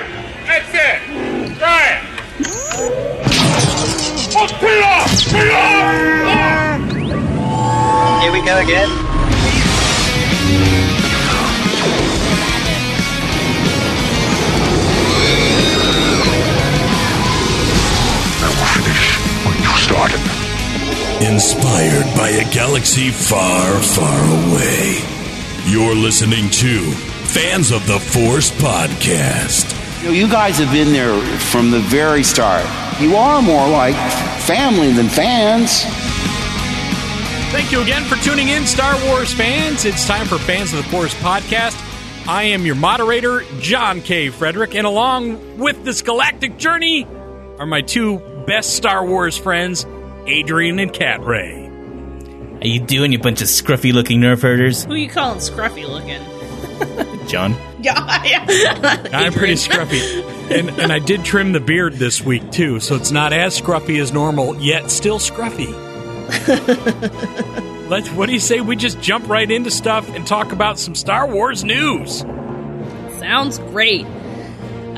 right. That's it. Try it. Oh, put off. Put off. Here we go again. I will finish what you started. Inspired by a galaxy far, far away. You're listening to Fans of the Force podcast. You know, you guys have been there from the very start. You are more like family than fans. Thank you again for tuning in, Star Wars fans. It's time for Fans of the Force podcast. I am your moderator, John K. Frederick, and along with this galactic journey are my two best Star Wars friends, Adrian and Cat Ray. How you doing, you bunch of scruffy looking nerf herders? Who you calling scruffy looking? John. Yeah, yeah. I'm pretty scruffy. And, and I did trim the beard this week, too, so it's not as scruffy as normal, yet still scruffy. Let's, what do you say we just jump right into stuff and talk about some Star Wars news? Sounds great.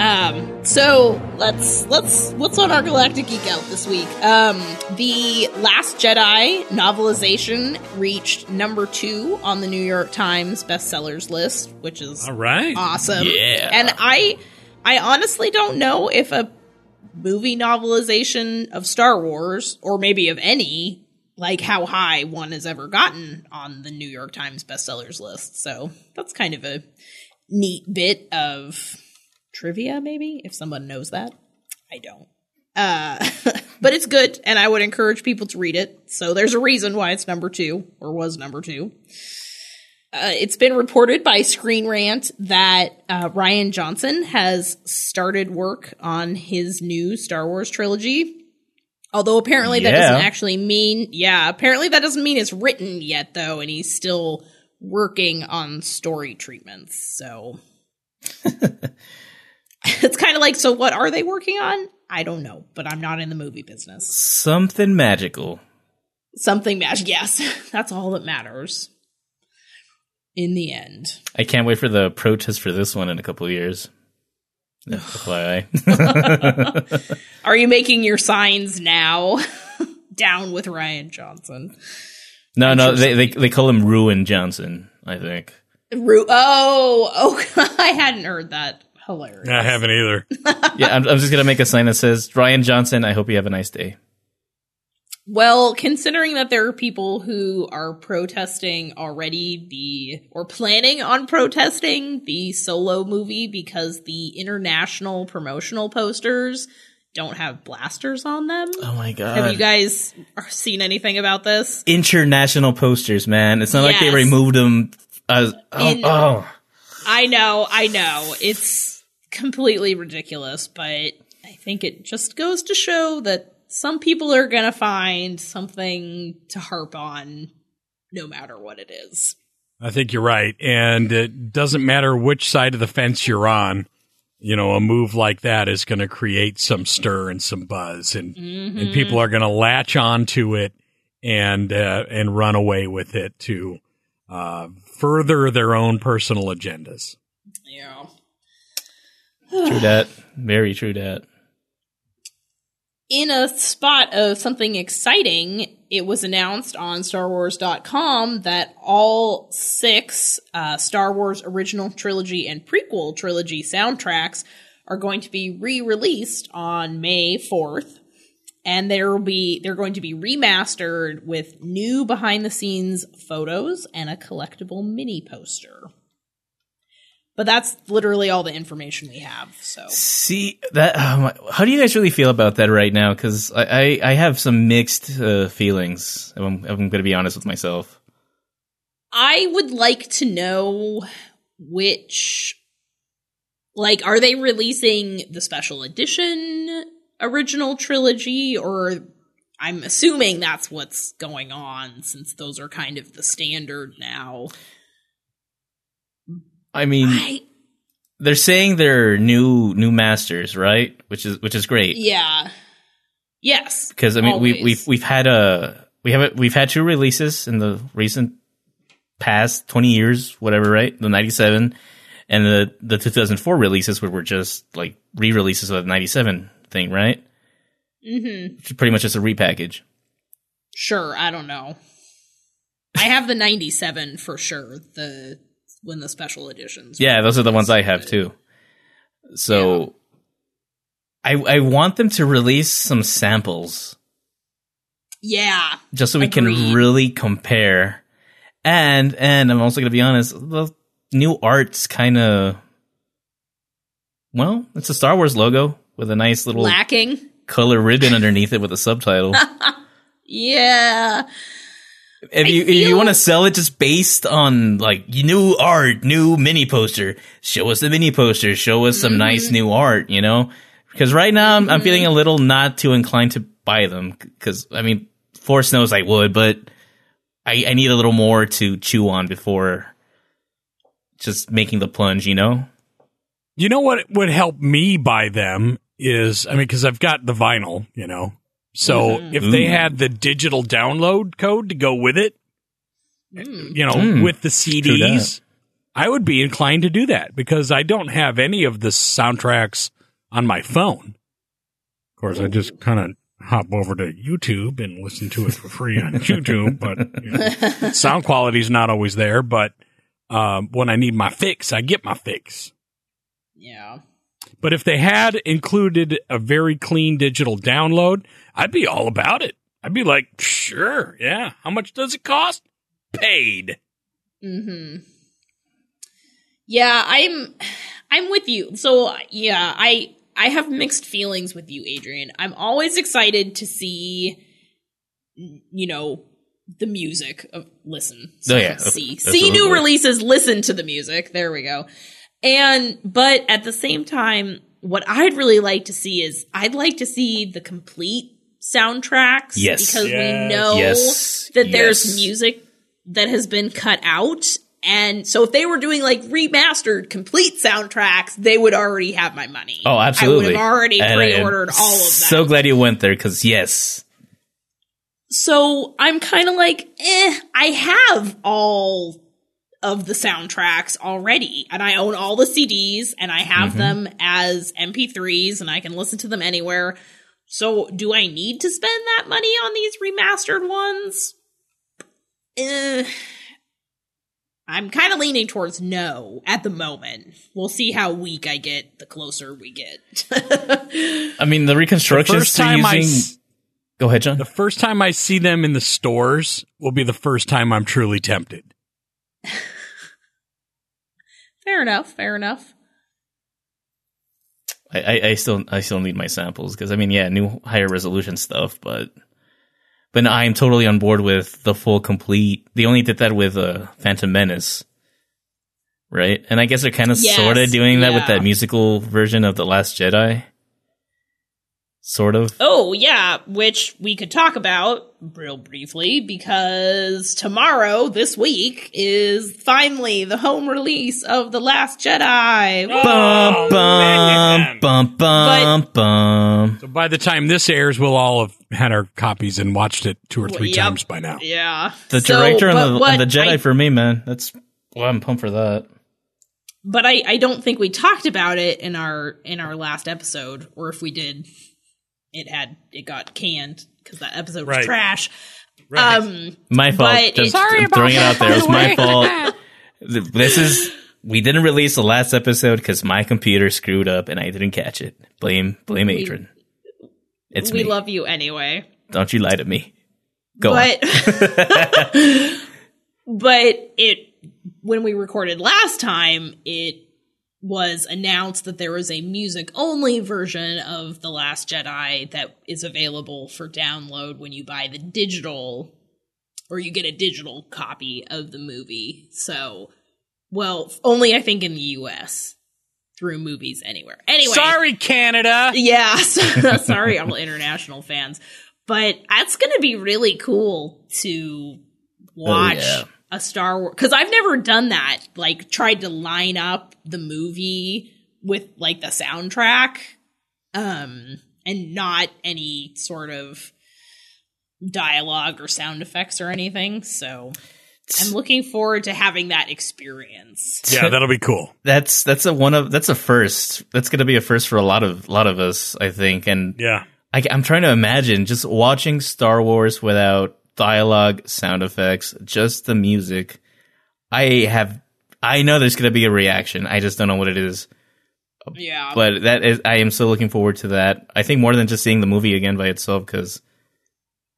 Um, so let's let's what's on our Galactic Geek Out this week? Um, the Last Jedi novelization reached number two on the New York Times bestsellers list, which is All right. awesome. Yeah. And I I honestly don't know if a movie novelization of Star Wars, or maybe of any, like how high one has ever gotten on the New York Times bestsellers list. So that's kind of a neat bit of trivia, maybe, if someone knows that. I don't. Uh, but it's good, and I would encourage people to read it. So there's a reason why it's number two, or was number two. Uh, it's been reported by Screen Rant that uh, Rian Johnson has started work on his new Star Wars trilogy. Although apparently that doesn't actually mean, yeah, apparently that doesn't mean it's written yet, though, and he's still working on story treatments. So it's kind of like, so what are they working on? I don't know, but I'm not in the movie business. Something magical. Something magic, yes, that's all that matters in the end. I can't wait for the protest for this one in a couple of years. FYI. Are you making your signs now? Down with Rian Johnson. no, no, they, they they call him Ruin Johnson. I think. Ru- oh, oh, I hadn't heard that. Hilarious. I haven't either. Yeah, I'm, I'm just gonna make a sign that says Rian Johnson. I hope you have a nice day. Well, considering that there are people who are protesting already the, or planning on protesting the solo movie because the international promotional posters don't have blasters on them. Oh my god! Have you guys seen anything about this? International posters, man. It's not like they removed them. As, oh, In- oh. I know, I know. It's completely ridiculous, but I think it just goes to show that some people are going to find something to harp on no matter what it is. I think you're right. And it doesn't matter which side of the fence you're on. You know, a move like that is going to create some stir and some buzz, and and people are going to latch onto it and uh, and run away with it to uh, further their own personal agendas. Yeah. True that. Very true that. In a spot of something exciting, it was announced on StarWars.com that all six uh, Star Wars original trilogy and prequel trilogy soundtracks are going to be re-released on May 4th. And there will be they're going to be remastered with new behind the scenes photos and a collectible mini poster. But that's literally all the information we have. So See that? My, how do you guys really feel about that right now? Because I, I, I have some mixed uh, feelings. If I'm, if I'm going to be honest with myself. I would like to know which like are they releasing the special edition original trilogy or I'm assuming that's what's going on since those are kind of the standard now. I mean, I they're saying they're new new masters, right? Which is which is great yeah. Yes. because I mean we always. we've we've had a we have a, we've had two releases in the recent past twenty years, whatever, right? The ninety seven and the the 2004 releases were, were just like re-releases of the 97 thing, right? Mm-hmm. Pretty much just a repackage. Sure, I don't know. I have the 97 for sure. The when the special editions. Yeah, those are the ones I have too. So I I want them to release some samples Yeah. just so we Agreed. can really compare. And and I'm also going to be honest, the new art's kind of well, it's a Star Wars logo with a nice little Lacking. color ribbon underneath it with a subtitle. Yeah. If you if you want to sell it just based on like new art, new mini poster, show us the mini poster, show us some Mm-hmm. nice new art, you know? Because right now I'm, I'm feeling a little not too inclined to buy them. Because I mean, Force knows I would, but I, I need a little more to chew on before just making the plunge, you know? You know what would help me buy them is, I mean, because I've got the vinyl, you know. So if they had the digital download code to go with it, you know, Mm. with the CDs, I would be inclined to do that because I don't have any of the soundtracks on my phone. Of course, I just kind of hop over to YouTube and listen to it for free on YouTube, but you know, sound quality is not always there. But um, when I need my fix, I get my fix. Yeah. But if they had included a very clean digital download, I'd be all about it. I'd be like, sure, yeah. How much does it cost? Paid. Mm-hmm. Yeah, I'm I'm with you. So yeah, I I have mixed feelings with you, Adrian. I'm always excited to see you know the music of listen. Oh, yeah. see see new releases, listen to the music. There we go. And but at the same time, what I'd really like to see is I'd like to see the complete soundtracks Yes. because Yes. we know Yes. that there's music that has been cut out. And so if they were doing like remastered complete soundtracks, they would already have my money. Oh, absolutely. I would have already And I am pre-ordered all of that. So glad you went there because yes, so I'm kind of like, eh, I have all of the soundtracks already, and I own all the CDs, and I have them as MP3s, and I can listen to them anywhere. So, do I need to spend that money on these remastered ones? Eh, I'm kind of leaning towards no at the moment. We'll see how weak I get the closer we get. I mean the reconstructions First they're time I using. s- Go ahead, John. the first time I see them in the stores will be the first time I'm truly tempted. fair enough. Fair enough. I, I, I still I still need my samples because I mean yeah new higher resolution stuff but but no, I am totally on board with the full complete. They only did that with uh, Phantom Menace, right? And I guess they're kind of Yes, sort of doing that with that musical version of the Last Jedi, sort of. Oh, yeah, which we could talk about real briefly because tomorrow, this week, is finally the home release of The Last Jedi. Oh, bum bum bum bum But- bum. So by the time this airs, we'll all have had our copies and watched it two or three Yep. times by now. Yeah. The So, director and the, and the Jedi I- for me, man. That's well, I'm pumped for that. but I, I don't think we talked about it in our in our last episode, or if we did, it had it got canned because that episode was Right. trash. Right. Um, My fault. Just it- Sorry I'm about throwing it out there. by It was my fault. This is we didn't release the last episode because my computer screwed up and I didn't catch it. Blame blame Adrian. It's we me. love you anyway. Don't you lie to me. Go on. but but it when we recorded last time it was announced that there was a music only version of the last jedi that is available for download when you buy the digital or you get a digital copy of the movie so well only i think in the us through movies anywhere anyway Sorry, Canada. yeah, sorry, all international fans, but that's going to be really cool to oh, watch yeah. A Star Wars because I've never done that. Like, tried to line up the movie with like the soundtrack, um, and not any sort of dialogue or sound effects or anything. So I'm looking forward to having that experience. Yeah, that'll be cool. That's that's a one of that's a first. That's going to be a first for a lot of lot of us, I think. And Yeah. I, I'm trying to imagine just watching Star Wars without dialogue, sound effects, just the music. I have, I know there's going to be a reaction. I just don't know what it is. Yeah. But that is, I am so looking forward to that. I think more than just seeing the movie again by itself, because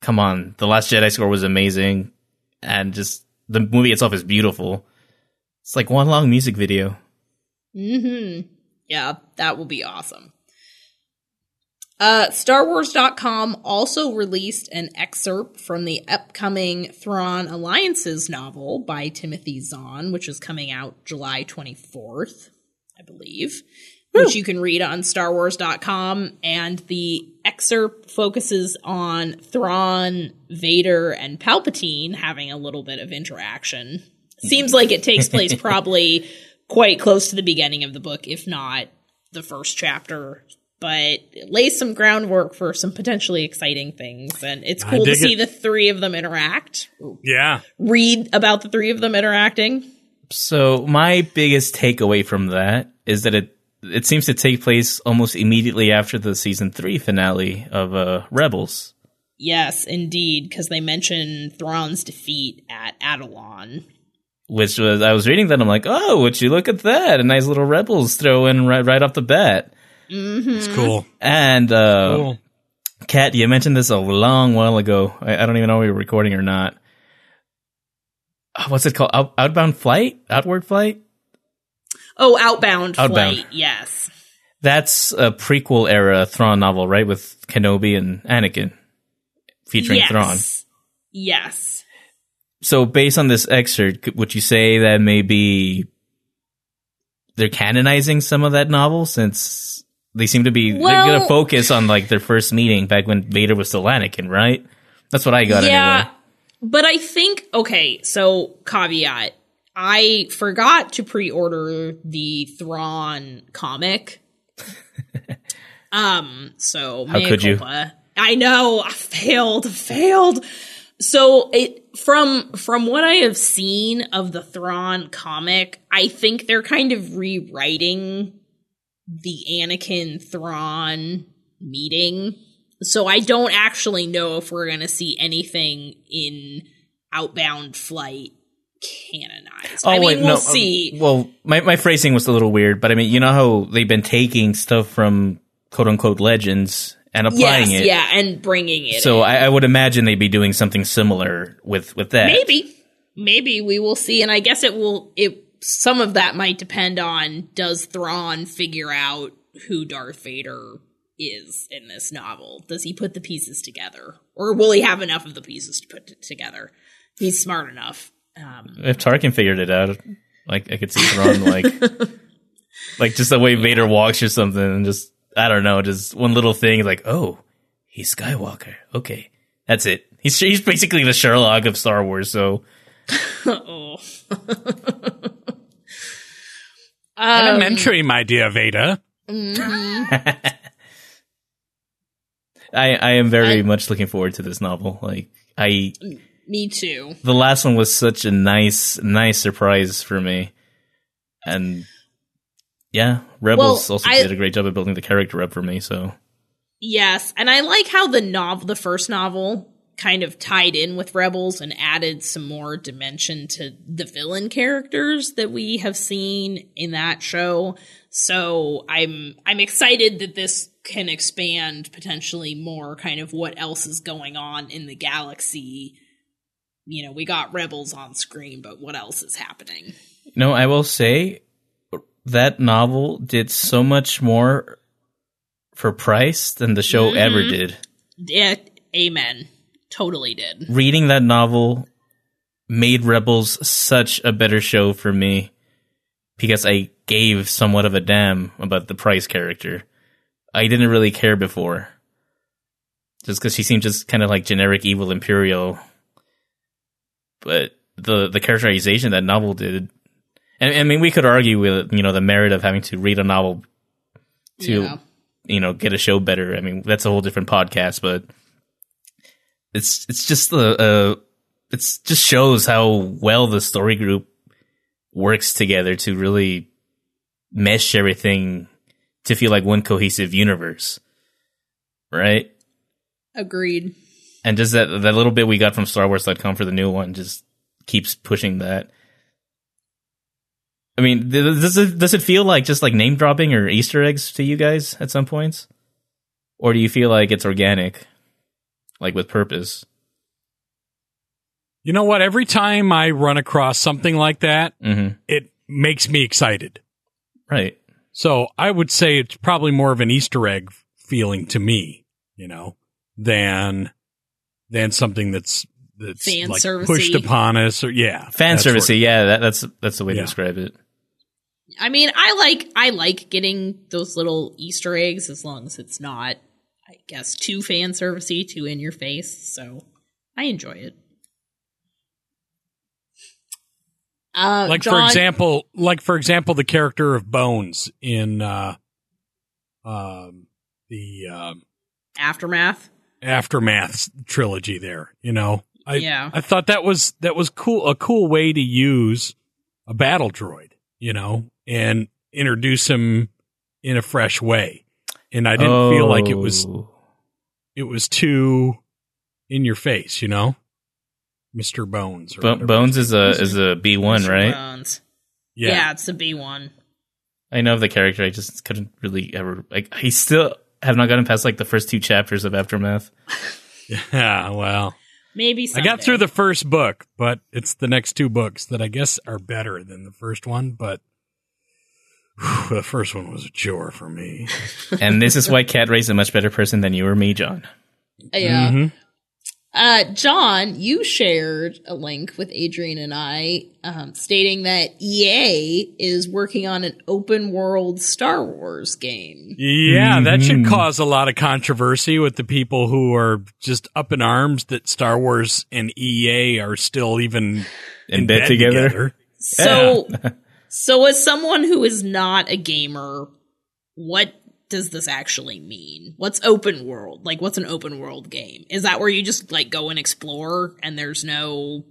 come on, the Last Jedi score was amazing, and just the movie itself is beautiful. It's like one long music video. Mm-hmm. Yeah, that will be awesome. Uh, StarWars.com also released an excerpt from the upcoming Thrawn Alliances novel by Timothy Zahn, which is coming out July 24th, I believe, which you can read on StarWars.com. And the excerpt focuses on Thrawn, Vader, and Palpatine having a little bit of interaction. Seems like it takes place probably quite close to the beginning of the book, if not the first chapter. But it lays some groundwork for some potentially exciting things, and it's cool to see it. the three of them interact. Yeah. Read about the three of them interacting. So my biggest takeaway from that is that it it seems to take place almost immediately after the season three finale of uh, Rebels. Yes, indeed, because they mention Thrawn's defeat at Atollon. Which was I was reading that I'm like, oh, would you look at that? A nice little Rebels throw in right right off the bat. It's cool. And uh, Cool. Kat, you mentioned this a long while ago. I, I don't even know if we were recording or not. Uh, What's it called? Out, outbound flight? Outward flight? Oh, Outbound, Outbound. Flight, yes. That's a prequel era Thrawn novel, right? With Kenobi and Anakin featuring yes. Thrawn. Yes. So, based on this excerpt, would you say that maybe they're canonizing some of that novel since they seem to be they're gonna focus on like their first meeting back when Vader was still Anakin, right? That's what I got yeah, anyway. but I think okay. So caveat: I forgot to pre-order the Thrawn comic. um. So How could you? I know. I failed. Failed. So it from from what I have seen of the Thrawn comic, I think they're kind of rewriting the Anakin Thrawn meeting. So I don't actually know if we're going to see anything in Outbound Flight canonized. I mean, we'll no, um, see. well, my, my phrasing was a little weird, but I mean, you know how they've been taking stuff from quote unquote legends and applying yes, it. yeah, and bringing it. So. I, I would imagine they'd be doing something similar with with that. maybe, maybe we will see, and I guess it will. It some of that might depend on does Thrawn figure out who Darth Vader is in this novel? Does he put the pieces together, or will he have enough of the pieces to put it together? He's smart enough. Um, If Tarkin figured it out, like I could see Thrawn like like just the way Vader walks or something, and just I don't know, just one little thing like, oh, he's Skywalker. Okay, that's it. He's he's basically the Sherlock of Star Wars. So oh. Um, Elementary, my dear Vader. I I am very I- much looking forward to this novel. Like I Me too. the last one was such a nice nice surprise for me, and yeah, Rebels Well, also I- did a great job of building the character up for me. So Yes, and I like how the novel, the first novel, kind of tied in with Rebels and added some more dimension to the villain characters that we have seen in that show. So I'm I'm excited that this can expand potentially more kind of what else is going on in the galaxy. You know, we got Rebels on screen, but what else is happening? No, I will say that novel did so much more for Pryce than the show ever mm-hmm. did. Yeah, amen. Totally did. Reading that novel made Rebels such a better show for me because I gave somewhat of a damn about the Pryce character. I didn't really care before. Just because she seemed just kind of like generic evil Imperial. But the the characterization that novel did and I mean we could argue with you know the merit of having to read a novel to Yeah. you know get a show better. I mean that's a whole different podcast, but it's it's just a, a it just shows how well the story group works together to really mesh everything to feel like one cohesive universe. Right? Agreed. And just that that little bit we got from Star Wars.com for the new one just keeps pushing that. I mean, does it does it feel like just like name dropping or Easter eggs to you guys at some points, or do you feel like it's organic, like with purpose? You know what? Every time I run across something like that, Mm-hmm. it makes me excited. Right. So I would say it's probably more of an Easter egg feeling to me, you know, than than something that's that's Fan like servicey. pushed upon us or yeah, Fan servicey, yeah, that, that's that's the way Yeah. to describe it. I mean, I like I like getting those little Easter eggs as long as it's not, I guess, too fan servicey, too in your face. So I enjoy it. Uh, Like for example, like for example, the character of Bones in uh, um, the um, aftermath. aftermath trilogy. There, you know, I Yeah. I thought that was that was cool, a cool way to use a battle droid, you know, and introduce him in a fresh way. And I didn't feel like it was Oh. It was too in your face, you know, Mister Bones. Or Bo- Bones is a is a B one, right? Bones. yeah. Yeah. it's a B one. I know the character. I just couldn't really ever like. I still have not gotten past like the first two chapters of Aftermath. Yeah, well, Maybe I got through the first book, but it's the next two books that I guess are better than the first one. But whew, the first one was a chore for me. and this is why Cat Ray's a much better person than you or me, John. Yeah. Mhm. Uh, John, you shared a link with Adrian and I, um, stating that EA is working on an open world Star Wars game. Yeah, that should Mhm. cause a lot of controversy with the people who are just up in arms that Star Wars and EA are still even In bed together. together. So, so as someone who is not a gamer, what does this actually mean? What's open world? Like, what's an open world game? Is that where you just like go and explore and there's no,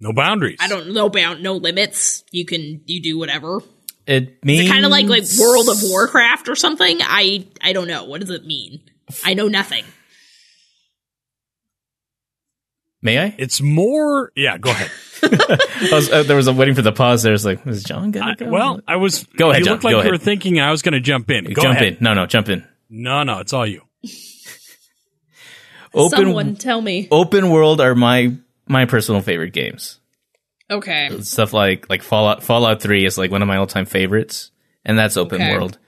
No boundaries. I don't know, bound, no limits? You can, you do whatever. It means kind of like like World of Warcraft or something. I I don't know. What does it mean? I know nothing. May I? It's more. Yeah, go ahead. I was, uh, there was a waiting for the pause. There was like, is John gonna I- go? well, I was. Go ahead, You John, looked like go you ahead. were thinking I was going to jump in. Go jump ahead. in. No, no, jump in. No, no, it's all you. Open Someone tell me. open world are my my personal favorite games. Okay. Stuff like like Fallout Fallout Three is like one of my all time favorites, and that's open Okay. world.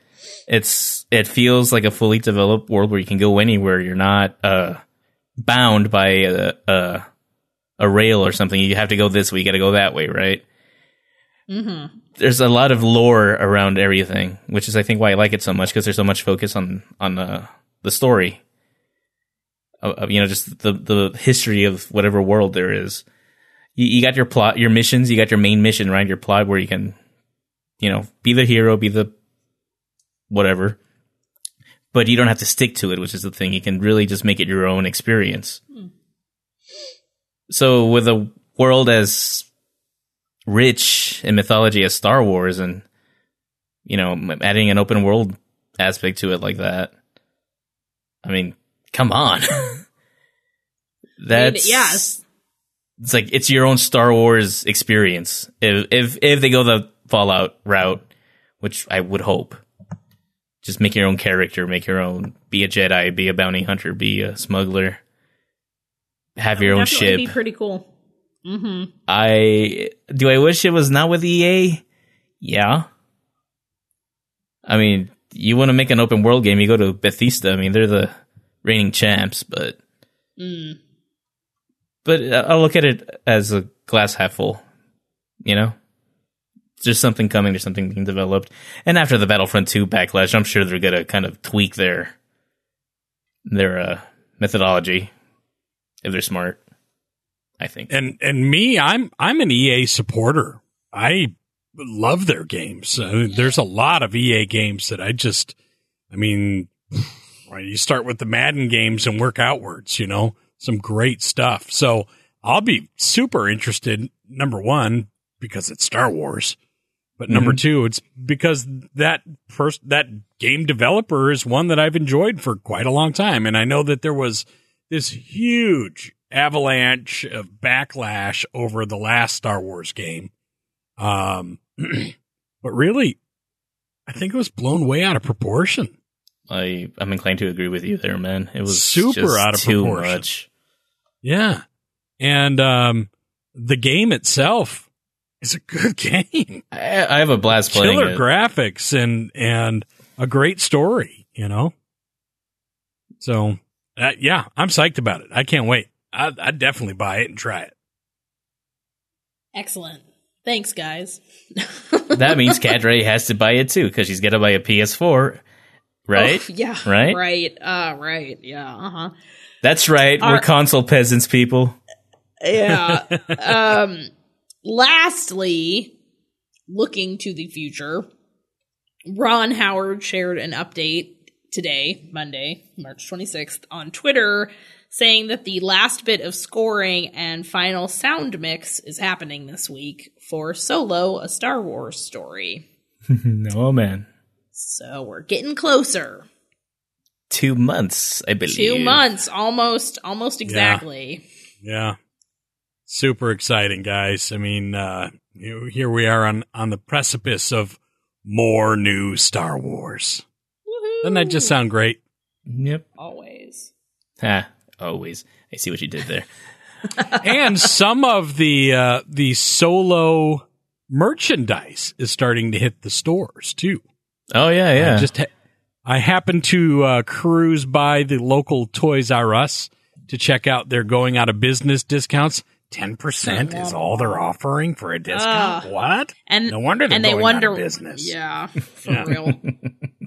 It's it feels like a fully developed world where you can go anywhere. You're not uh bound by a a, a rail or something. You have to go this way. You got to go that way, right? Mm-hmm. there's a lot of lore around everything, which is I think why I like it so much because there's so much focus on on uh, the story. Of, of, you know, just the the history of whatever world there is. You, you got your plot, your missions. You got your main mission, right? Your plot where you can, you know, be the hero, be the whatever. But you don't have to stick to it, which is the thing. You can really just make it your own experience. So with a world as rich in mythology as Star Wars and you know adding an open world aspect to it like that. I mean, come on. That's yes. It's like it's your own Star Wars experience. If if if they go the Fallout route, which I would hope. Just make your own character, make your own be a Jedi, be a bounty hunter, be a smuggler. Have your own ship. Be pretty cool. Mm-hmm. I do. I wish it was not with EA. Yeah. I mean, you want to make an open world game, you go to Bethesda. I mean, they're the reigning champs, but Mm. but I'll look at it as a glass half full. You know, there's something coming. There's something being developed, and after the Battlefront 2 backlash, I'm sure they're gonna kind of tweak their their uh, methodology if they're smart. I think. And and me, I'm I'm an EA supporter. I love their games. Uh, there's a lot of EA games that I just, I mean, right, you start with the Madden games and work outwards. You know, some great stuff. So I'll be super interested. Number one, because it's Star Wars, but number two, it's because that first that game developer is one that I've enjoyed for quite a long time, and I know that there was this huge avalanche of backlash over the last Star Wars game. Um, but really, I think it was blown way out of proportion. I I'm inclined to agree with you there, man. It was Super out of too proportion. much. Yeah. And um the game itself is a good game. I, I have a blast playing Killer it. graphics and and a great story, you know. So, uh, yeah, I'm psyched about it. I can't wait. I I'd definitely buy it and try it. Excellent. Thanks, guys. that means Cadre has to buy it too because she's got to buy a PS4, right? Oh, yeah. Right? Right. Uh, right. Yeah. Uh huh. That's right. We're Are- console peasants, people. Yeah. um, lastly, looking to the future, Ron Howard shared an update today, Monday, March 26th, on Twitter saying that the last bit of scoring and final sound mix is happening this week for Solo, a Star Wars story. no man. So we're getting closer. Two months, I believe. Two months, almost, almost exactly. Yeah. Super exciting, guys. I mean, uh here we are on on the precipice of more new Star Wars. Doesn't that just sound great? Yep. Always. Ha. Always. I see what you did there. and some of the uh, the solo merchandise is starting to hit the stores too. Oh yeah, yeah. I just ha- I happened to uh, cruise by the local Toys R Us to check out their going out of business discounts. Ten percent is all they're offering for a discount. Ah. what? And No wonder they're and they going wonder out of business. Yeah, for Yeah. real.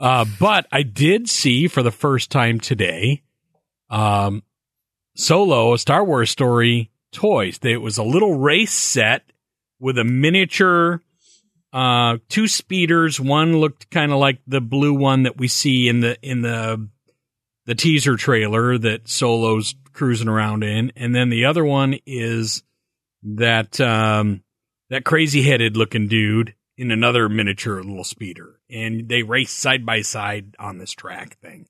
Uh, but I did see for the first time today, um, Solo, a Star Wars story toys. It was a little race set with a miniature, uh, two speeders. One looked kind of like the blue one that we see in the, in the, the teaser trailer that Solo's cruising around in. And then the other one is that, um, that crazy headed looking dude in another miniature little speeder. And they race side by side on this track thing.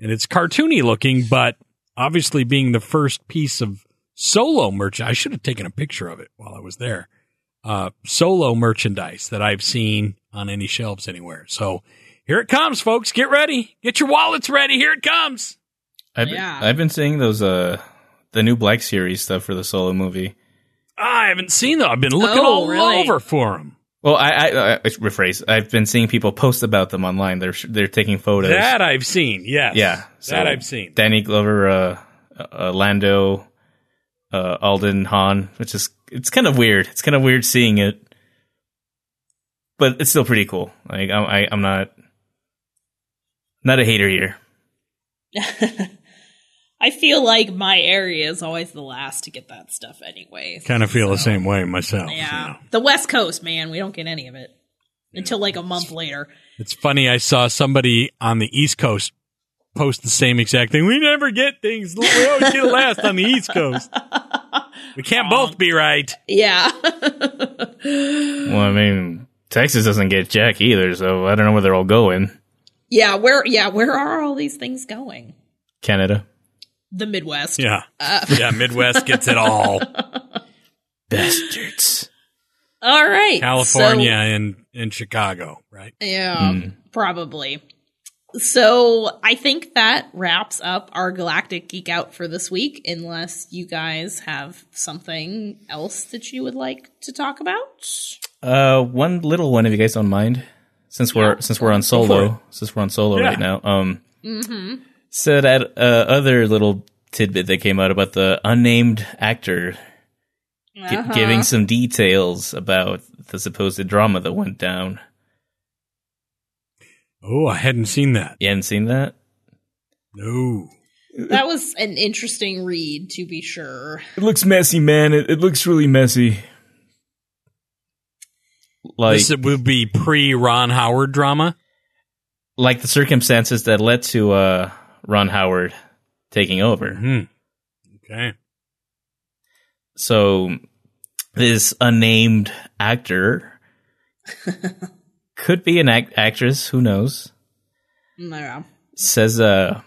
And it's cartoony looking, but obviously being the first piece of solo merch, I should have taken a picture of it while I was there. Uh, solo merchandise that I've seen on any shelves anywhere. So here it comes, folks. Get ready. Get your wallets ready. Here it comes. I've, Yeah. I've been seeing those uh the new Black Series stuff for the solo movie. I haven't seen them. I've been looking Oh, all really? over for them. Well, I, I, I rephrase. I've been seeing people post about them online. They're they're taking photos. That I've seen. Yes. yeah, that I've seen. Danny Glover, uh, uh, Lando, uh, Alden, Han, which is it's kind of weird. It's kind of weird seeing it, but it's still pretty cool. Like I'm, I, I'm not not a hater here. I feel like my area is always the last to get that stuff anyway. Kind of feel the same way myself. Yeah. you know. The West Coast, man, we don't get any of it until like a month later. It's funny. I saw somebody on the East Coast post the same exact thing. We never get things. We always get last on the East Coast. We can't both be right. Yeah. Well, I mean, Texas doesn't get Jack either, so I don't know where they're all going. yeah, where yeah, where are all these things going? Canada, The Midwest. Yeah. yeah. Midwest gets it all. bastards. All right. California So- and, and Chicago, right? Yeah, probably. So I think that wraps up our Galactic Geek Out for this week, unless you guys have something else that you would like to talk about. Uh, one little one, if you guys don't mind, since we're since we're on solo, since we're on solo Yeah. right now. Um, so that uh, other little tidbit that came out about the unnamed actor gi- Uh-huh. giving some details about the supposed drama that went down. Oh, I hadn't seen that. You hadn't seen that? No. That was an interesting read, to be sure. It looks messy, man. It, it looks really messy. Like, this would be pre Ron Howard drama. like the circumstances that led to uh, Ron Howard taking over. Hmm. Okay. So this unnamed actor could be an act- actress. Who knows? No. Says uh.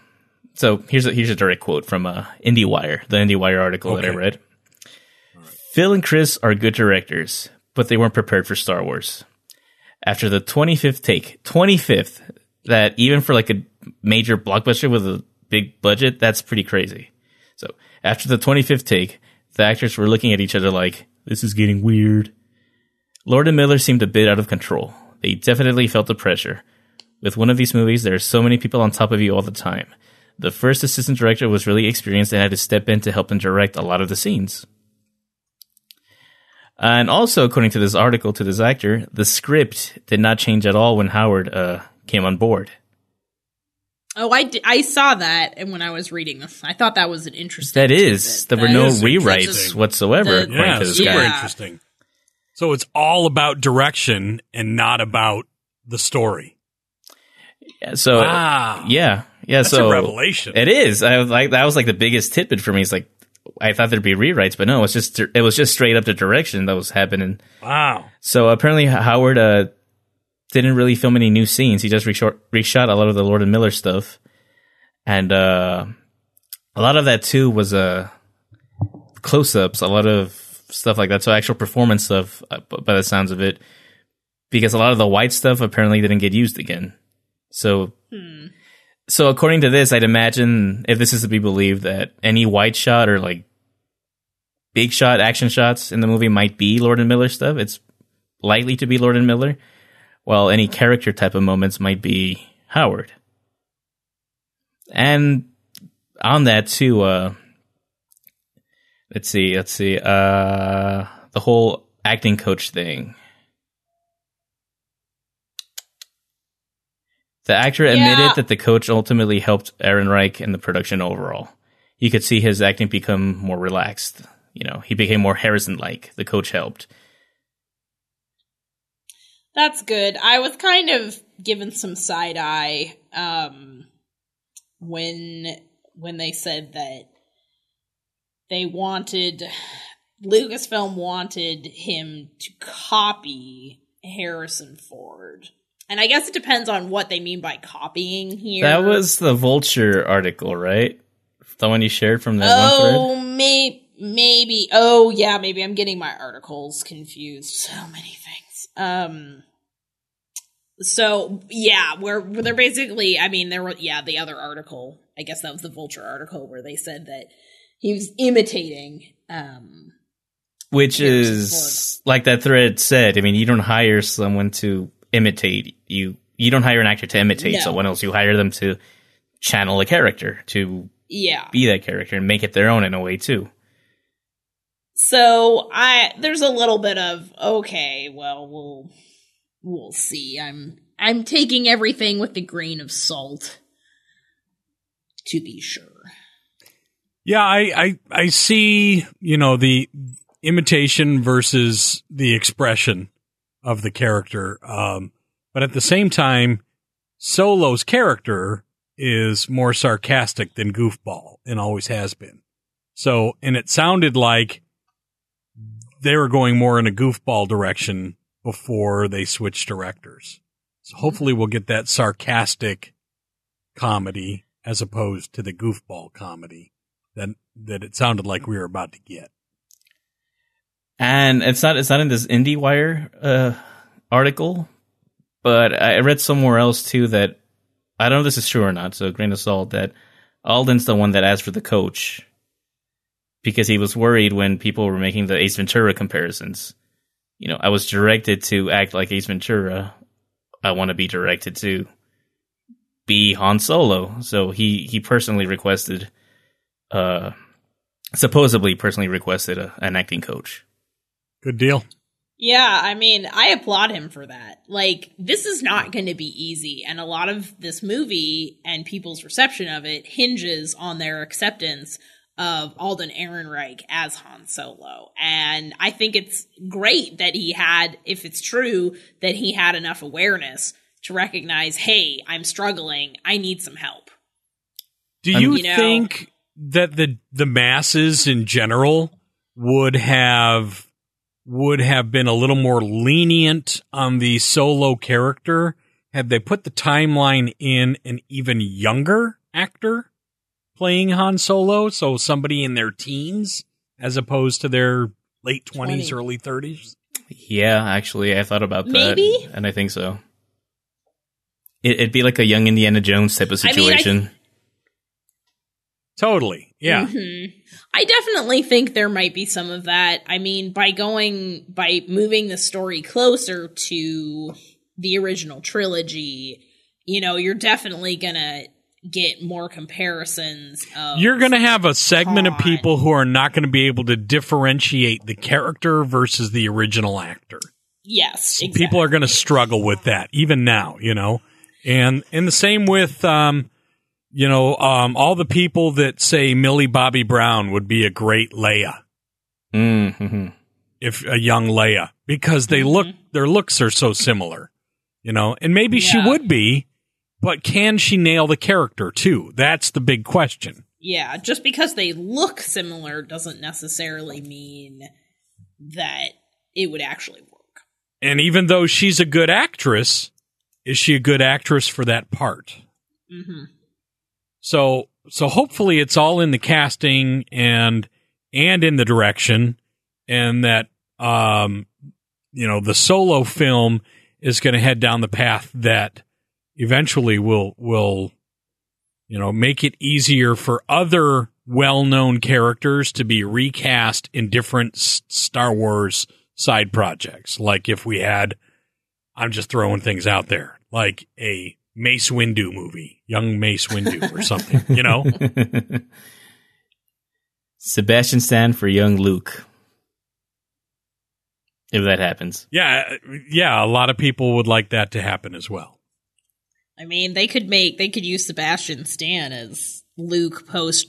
So here's a here's a direct quote from uh, IndieWire, the IndieWire article that I Okay. read. Phil and Chris are good directors, but they weren't prepared for Star Wars. After the 25th take, 25th, that even for like a major blockbuster with a big budget, that's pretty crazy. So after the 25th take, the actors were looking at each other like, this is getting weird. Lord and Miller seemed a bit out of control. They definitely felt the pressure. With one of these movies, there are so many people on top of you all the time. The first assistant director was really experienced and had to step in to help them direct a lot of the scenes. And also, according to this article to this actor, the script did not change at all when Howard uh, came on board. Oh, I, I saw that, and when I was reading this, I thought that was an interesting. That is, there tidbit. were no rewrites interesting. whatsoever, The- Yeah, to this super guy. Yeah. interesting. So it's all about direction and not about the story. Yeah, So, Wow. yeah, yeah. That's so a revelation. It is. I was like that was like the biggest tidbit for me. It's like I thought there'd be rewrites, but no, it's just it was just straight up the direction that was happening. wow. So apparently Howard uh, didn't really film any new scenes. He just reshot, reshot a lot of the Lord and Miller stuff, and uh, a lot of that too was uh, close-ups, a lot of stuff like that. So actual performance stuff, uh, by the sounds of it, because a lot of the white stuff apparently didn't get used again. So, so according to this, I'd imagine if this is to be believed, that any white shot or like big shot action shots in the movie might be Lord and Miller stuff. It's likely to be Lord and Miller, while any character type of moments might be Howard. And on that too, uh let's see, let's see, uh the whole acting coach thing. The actor admitted Yeah. that the coach ultimately helped Ehrenreich in the production overall. You could see his acting become more relaxed. You know, he became more Harrison like. The coach helped. That's good. I was kind of given some side eye um, when when they said that they wanted Lucasfilm wanted him to copy Harrison Ford. And I guess it depends on what they mean by copying here. That was the Vulture article, right? The one you shared from that one thread? Oh, may- maybe. Oh, yeah, maybe I'm getting my articles confused. So many things. Um. So yeah, where, where they're basically, I mean, there were yeah the other article. I guess that was the Vulture article where they said that he was imitating. Um. Which is like that thread said. I mean, you don't hire someone to imitate you. You don't hire an actor to imitate No. someone else. You hire them to channel a character, to Yeah. be that character and make it their own in a way too. So I there's a little bit of okay, well we'll we'll see. I'm I'm taking everything with a grain of salt. To be sure. Yeah, I, I I see, you know, the imitation versus the expression of the character. Um, but at the same time, Solo's character is more sarcastic than goofball and always has been. So, and it sounded like they were going more in a goofball direction before they switched directors. So hopefully we'll get that sarcastic comedy as opposed to the goofball comedy that that it sounded like we were about to get. And it's not it's not in this IndieWire uh, article, but I read somewhere else too that I don't know if this is true or not. So grain of salt that Alden's the one that asked for the coach because he was worried when people were making the Ace Ventura comparisons. You know, I was directed to act like Ace Ventura. I want to be directed to be Han Solo. So he he personally requested, uh, supposedly personally requested a, an acting coach. Good deal. Yeah, I mean, I applaud him for that. Like, this is not going to be easy, and a lot of this movie and people's reception of it hinges on their acceptance of Alden Ehrenreich as Han Solo. And I think it's great that he had, if it's true, that he had enough awareness to recognize, hey, I'm struggling, I need some help. Do you, You know- think that the the masses in general would have would have been a little more lenient on the solo character had they put the timeline in an even younger actor playing Han Solo, so somebody in their teens as opposed to their late 20s, 20. early 30s. Yeah, actually, I thought about that, Maybe? and I think so. It, it'd be like a young Indiana Jones type of I mean, I- situation. Totally. Yeah. Mhm. I definitely think there might be some of that. I mean, by going by moving the story closer to the original trilogy, you know, you're definitely gonna get more comparisons of You're going to have a segment of people who are not going to be able to differentiate the character versus the original actor. yes, exactly. People are going to struggle with that even now, you know. And and the same with um you know, um all the people that say Millie Bobby Brown would be a great Leia Mm-hmm. if a young Leia because they look their looks are so similar, you know. And maybe she would be, but can she nail the character too? That's the big question. Yeah, just because they look similar doesn't necessarily mean that it would actually work. And even though she's a good actress, is she a good actress for that part? hmm So so hopefully it's all in the casting and and in the direction and that um you know the solo film is going to head down the path that eventually will will you know make it easier for other well-known characters to be recast in different S- Star Wars side projects like if we had I'm just throwing things out there like a Mace Windu movie, young Mace Windu or something, you know? Sebastian Stan for young Luke. If that happens. Yeah, uh, yeah, a lot of people would like that to happen as well. I mean, they could make they could use Sebastian Stan as Luke post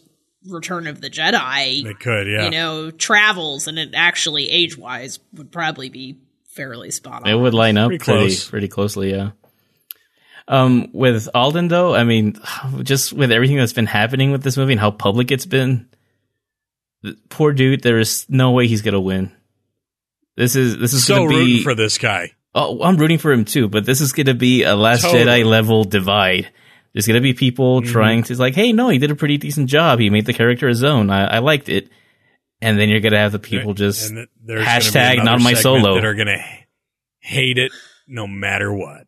Return of the Jedi. They could, yeah. You know, travels, and it actually age wise would probably be fairly spot on. It would line up Pretty pretty close. pretty, closely, yeah. Um, with Alden though, I mean, just with everything that's been happening with this movie and how public it's been, poor dude, there is no way he's gonna win. This is this is so gonna rooting for this guy. Oh, I'm rooting for him too, but this is gonna be a Last Totally. Jedi level divide. There's gonna be people Mm-hmm. trying to like, hey, no, he did a pretty decent job. He made the character his own. I, I liked it. And then you're gonna have the people just And th- there's gonna be hashtag not my solo. that are going to hate it no matter what.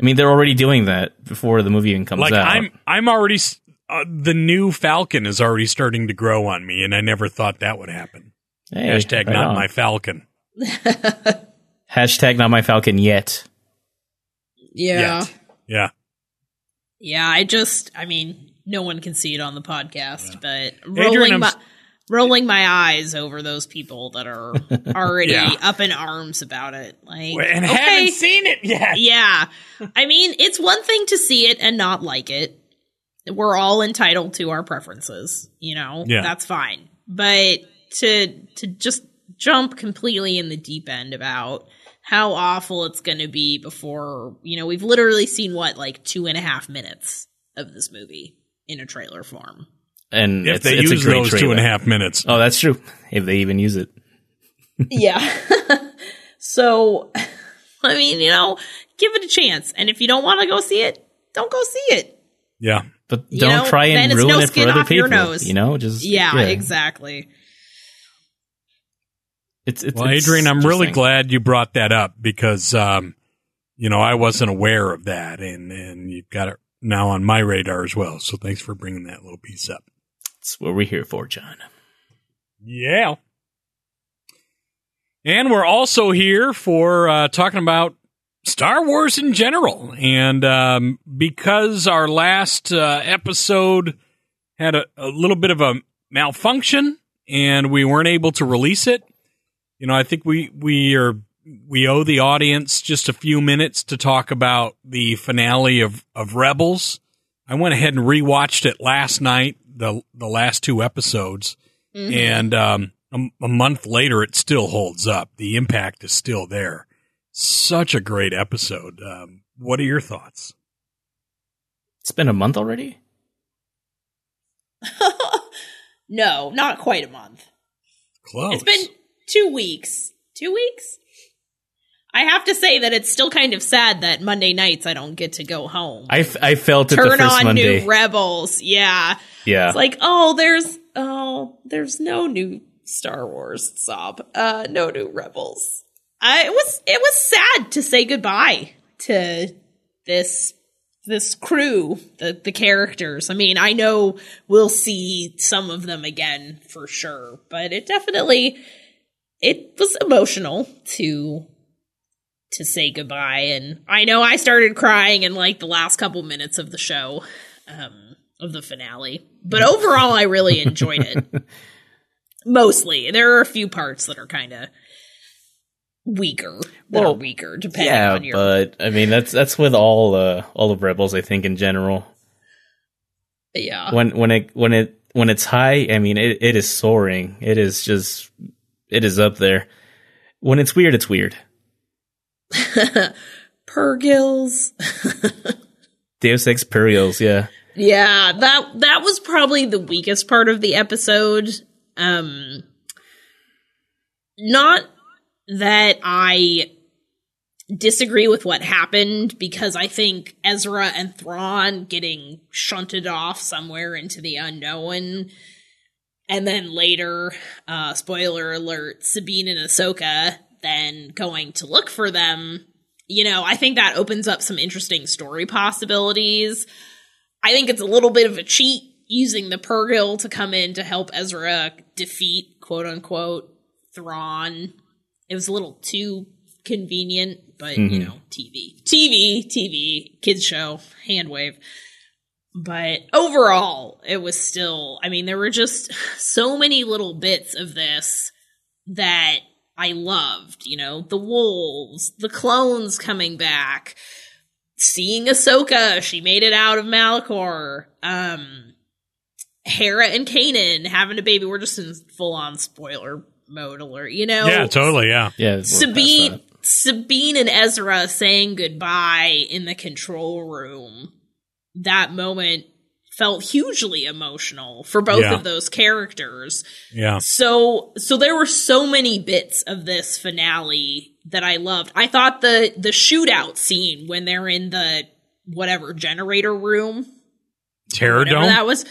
I mean, they're already doing that before the movie even comes Like out. I'm, I'm already uh, the new Falcon is already starting to grow on me, and I never thought that would happen. Hey, Hashtag right not on. my Falcon. Hashtag not my Falcon yet. yeah. Yet. Yeah. Yeah, I just, I mean, no one can see it on the podcast, but rolling I'm my rolling my eyes over those people that are already Yeah. up in arms about it. Like, And okay, haven't seen it yet. yeah. I mean, it's one thing to see it and not like it. We're all entitled to our preferences, you know. Yeah. That's fine. But to to just jump completely in the deep end about how awful it's going to be before, you know, we've literally seen what like two and a half minutes of this movie in a trailer form. And If it's, they it's use a great those trailer. two and a half minutes. Oh, that's true. If they even use it. yeah. so, I mean, you know, give it a chance. And if you don't want to go see it, don't go see it. Yeah. But don't know, try and ruin no it for other people. nose. You know, just Yeah, exactly. It's, it's Well, it's Adrian, I'm really glad you brought that up because, um, you know, I wasn't aware of that, and and you've got it now on my radar as well. So thanks for bringing that little piece up. That's what we're here for, John. Yeah. And we're also here for uh, talking about Star Wars in general. And um, because our last uh, episode had a, a little bit of a malfunction and we weren't able to release it, you know, I think we, we are we owe the audience just a few minutes to talk about the finale of, of Rebels. I went ahead and rewatched it last night, the the last two episodes, and um, a, a month later, it still holds up. The impact is still there. Such a great episode. Um, what are your thoughts? It's been a month already. no, not quite a month. Close. It's been two weeks. Two weeks? I have to say that it's still kind of sad that Monday nights I don't get to go home. I, f- I felt it the Turn first on Monday. new Rebels. Yeah. yeah. It's like, oh, there's oh, there's no new Star Wars sob. Uh no new Rebels. I it was it was sad to say goodbye to this this crew, the the characters. I mean, I know we'll see some of them again for sure, but it definitely it was emotional to to say goodbye and I know I started crying in like the last couple minutes of the show um of the finale. But overall I really enjoyed it. Mostly. There are a few parts that are kind of weaker. That Well, are weaker depending yeah, on your but I mean that's that's with all uh all of Rebels. I think in general, yeah. when when it when it when it's high, I mean it, it is soaring. It is just it is up there. When it's weird, it's weird. Purrgils. Deus Ex Purials, yeah. Yeah, that that was probably the weakest part of the episode. Um not that I disagree with what happened because I think Ezra and Thrawn getting shunted off somewhere into the unknown and then later uh spoiler alert Sabine and Ahsoka then going to look for them, you know, I think that opens up some interesting story possibilities. I think it's a little bit of a cheat using the Purrgil to come in to help Ezra defeat quote unquote Thrawn. It was a little too convenient, but you know, TV. TV, TV, kids show, hand wave. But overall, it was still, I mean, there were just so many little bits of this that I loved, you know, the wolves, the clones coming back, seeing Ahsoka, she made it out of Malachor. Um, Hera and Kanan having a baby. We're just in full on spoiler mode alert, you know? yeah, totally. Yeah. Yeah. Sabine. Sabine and Ezra saying goodbye in the control room. That moment felt hugely emotional for both Yeah. of those characters. Yeah. So so there were so many bits of this finale that I loved. I thought the the shootout scene when they're in the whatever generator room, Terror whatever Dome. that was.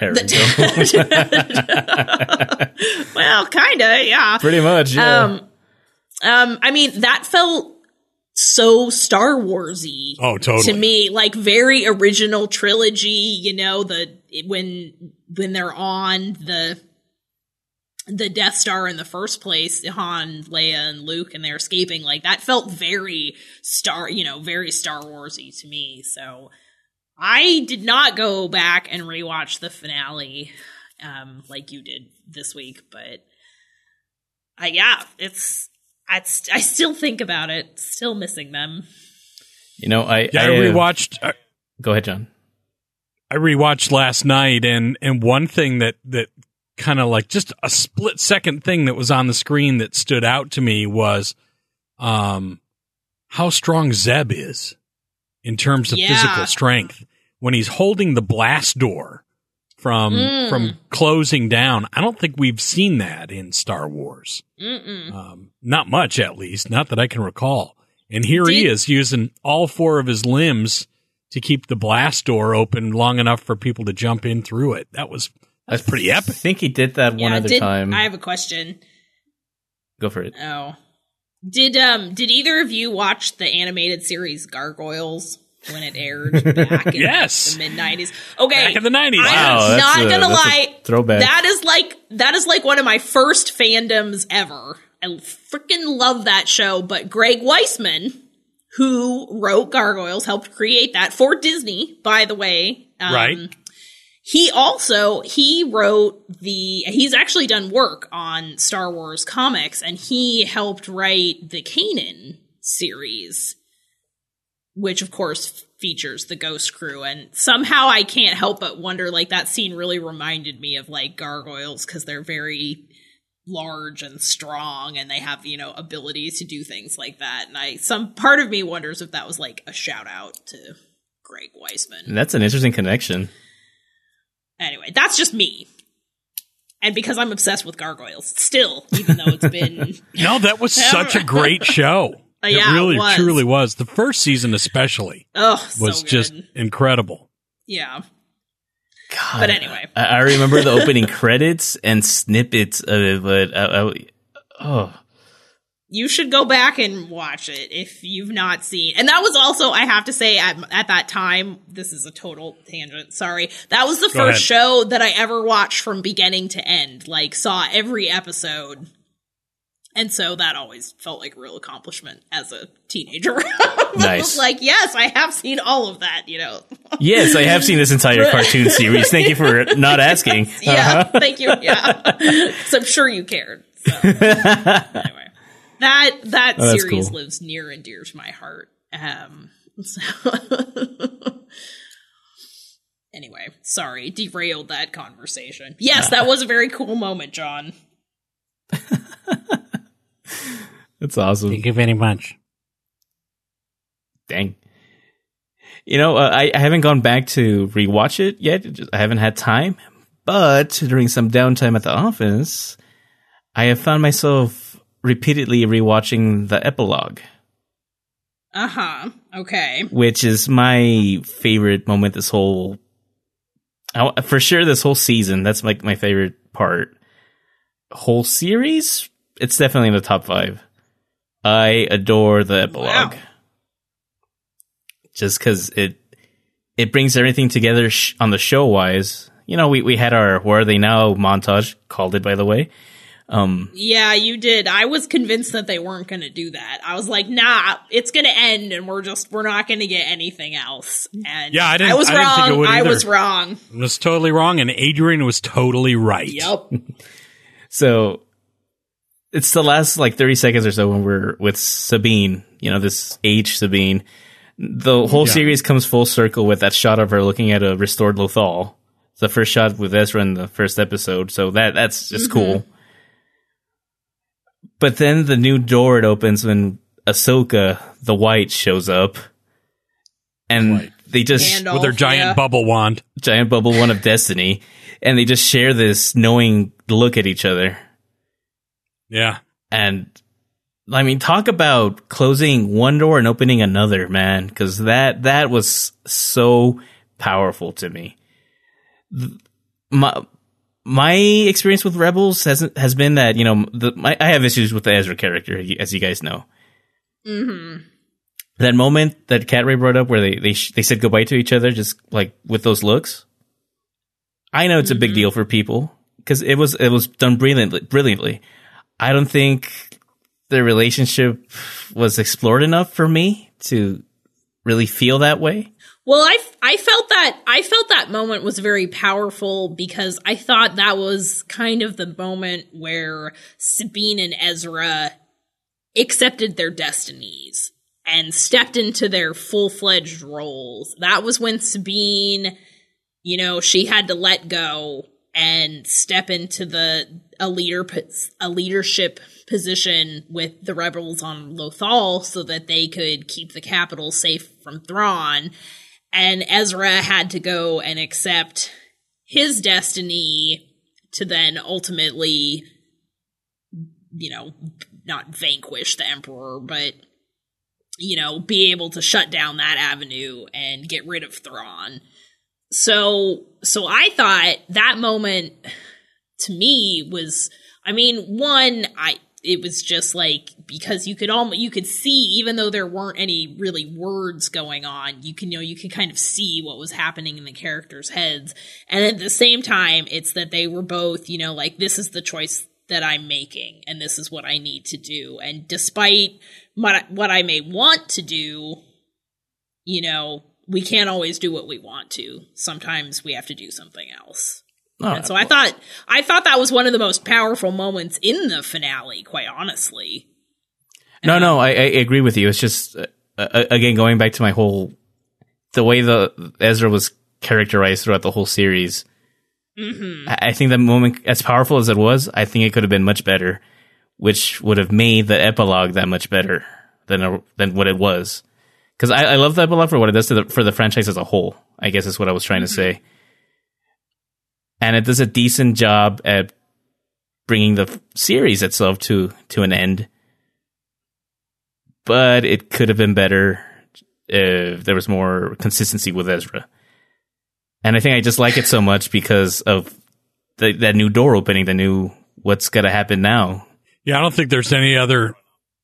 There we go. Well, kinda, yeah. Pretty much, yeah. Um, um, I mean, that felt so Star Warsy. Oh, totally. To me, like very original trilogy. You know, the when when they're on the the Death Star in the first place, Han, Leia, and Luke, and they're escaping. Like that felt very Star, you know, very Star Warsy to me. So I did not go back and rewatch the finale, um, like you did this week, but uh, yeah, it's I, I still think about it, still missing them. you know, I, Yeah, I, I uh, rewatched. I, Go ahead, John. I rewatched last night, and and one thing that that kind of like just a split second thing that was on the screen that stood out to me was, um, how strong Zeb is in terms of Yeah. physical strength when he's holding the blast door from Mm. from closing down. I don't think we've seen that in Star Wars. Um, not much, at least, not that I can recall. And here he is using all four of his limbs to keep the blast door open long enough for people to jump in through it. That was that's pretty epic. I think he did that one other did, time. I have a question. Go for it. Oh, did um did either of you watch the animated series Gargoyles when it aired back in Yes. the mid nineties? Okay, Back in the 90s. I'm that's not a- gonna lie. throwback. That is like that is like one of my first fandoms ever. I freaking love that show. But Greg Weisman, who wrote Gargoyles, helped create that for Disney, by the way. Um, Right. He also he wrote the he's actually done work on Star Wars comics and he helped write the Kanan series which of course features the ghost crew and somehow I can't help but wonder like that scene really reminded me of like gargoyles cuz they're very large and strong and they have you know abilities to do things like that and I some part of me wonders if that was like a shout out to Greg Weisman And that's an interesting connection. anyway, that's just me. and because I'm obsessed with gargoyles still, even though it's been No, that was such a great show. Uh, yeah, it it really, was. truly was. The first season, especially, oh was so just incredible. yeah. God, But anyway. I, I remember the opening credits and snippets of it, but I, I, oh, you should go back and watch it if you've not seen. And that was also, I have to say, at, at that time, this is a total tangent. Sorry, that was the Go first ahead. show that I ever watched from beginning to end. Like, saw every episode, and so that always felt like a real accomplishment as a teenager. Nice. like, yes, I have seen all of that. You know, yes, I have seen this entire cartoon series. Thank you for not asking. yeah. Thank you. Yeah, so I'm sure you cared. So. anyway, that that Oh, series cool. lives near and dear to my heart. Um, so anyway, sorry, derailed that conversation. Yes, that was a very cool moment, John. That's awesome. Thank you very much. Dang. You know, uh, I, I haven't gone back to rewatch it yet. I haven't had time. But during some downtime at the office, I have found myself repeatedly rewatching the epilogue, Uh huh. Okay. which is my favorite moment this whole. For sure, this whole season. That's like my favorite part. Whole series? It's definitely in the top five. I adore the epilogue. Wow. just because it it brings everything together sh- on the show wise. You know, we we had our "Where Are They Now" montage, called it by the way. Um, Yeah, you did. I was convinced that they weren't going to do that. I was like, nah, it's going to end and we're just, we're not going to get anything else. And Yeah, I didn't- I was I didn't wrong. think it would I was wrong. I was totally wrong, and Adrian was totally right. Yep. so it's the last like thirty seconds or so when we're with Sabine. You know, this age Sabine. The whole Yeah. series comes full circle with that shot of her looking at a restored Lothal. It's the first shot with Ezra in the first episode, so that that's just mm-hmm. cool. But then the new door it opens when Ahsoka, the White, shows up, and they just Gandalf, With their giant yeah. bubble wand. giant bubble one of destiny, and they just share this knowing look at each other. Yeah. And I mean, talk about closing one door and opening another, man, because that that was so powerful to me. My my experience with Rebels has has been that you know the, my, I have issues with the Ezra character, as you guys know. Mm-hmm. That moment that Cat Ray brought up, where they they sh- they said goodbye to each other, just like with those looks. I know it's a big deal for people because it was it was done brilliantly. Brilliantly, I don't think the relationship was explored enough for me to really feel that way. Well, I, I felt that I felt that moment was very powerful because I thought that was kind of the moment where Sabine and Ezra accepted their destinies and stepped into their full-fledged roles. That was when Sabine, you know, she had to let go and step into the a leader a leadership position with the rebels on Lothal so that they could keep the capital safe from Thrawn. And Ezra had to go and accept his destiny to then ultimately you know not vanquish the emperor but you know be able to shut down that avenue and get rid of Thrawn so so I thought that moment to me was I mean one I it was just like because you could almost you could see even though there weren't any really words going on you can you know you could kind of see what was happening in the characters heads. And at the same time it's that they were both you know like this is the choice that I'm making and this is what I need to do. And despite what what I may want to do you know we can't always do what we want to sometimes we have to do something else and so I thought I thought that was one of the most powerful moments in the finale, quite honestly. No, no, I, I agree with you. It's just uh, uh, again going back to my whole the way the Ezra was characterized throughout the whole series. Mm-hmm. I, I think that moment, as powerful as it was, I think it could have been much better, which would have made the epilogue that much better than a, than what it was. Because I, I love the epilogue for what it does to the, for the franchise as a whole. I guess is what I was trying to mm-hmm. say, and it does a decent job at bringing the f- series itself to to an end. But it could have been better if there was more consistency with Ezra. And I think I just like it so much because of the, that new door opening, the new what's going to happen now. Yeah, I don't think there's any other.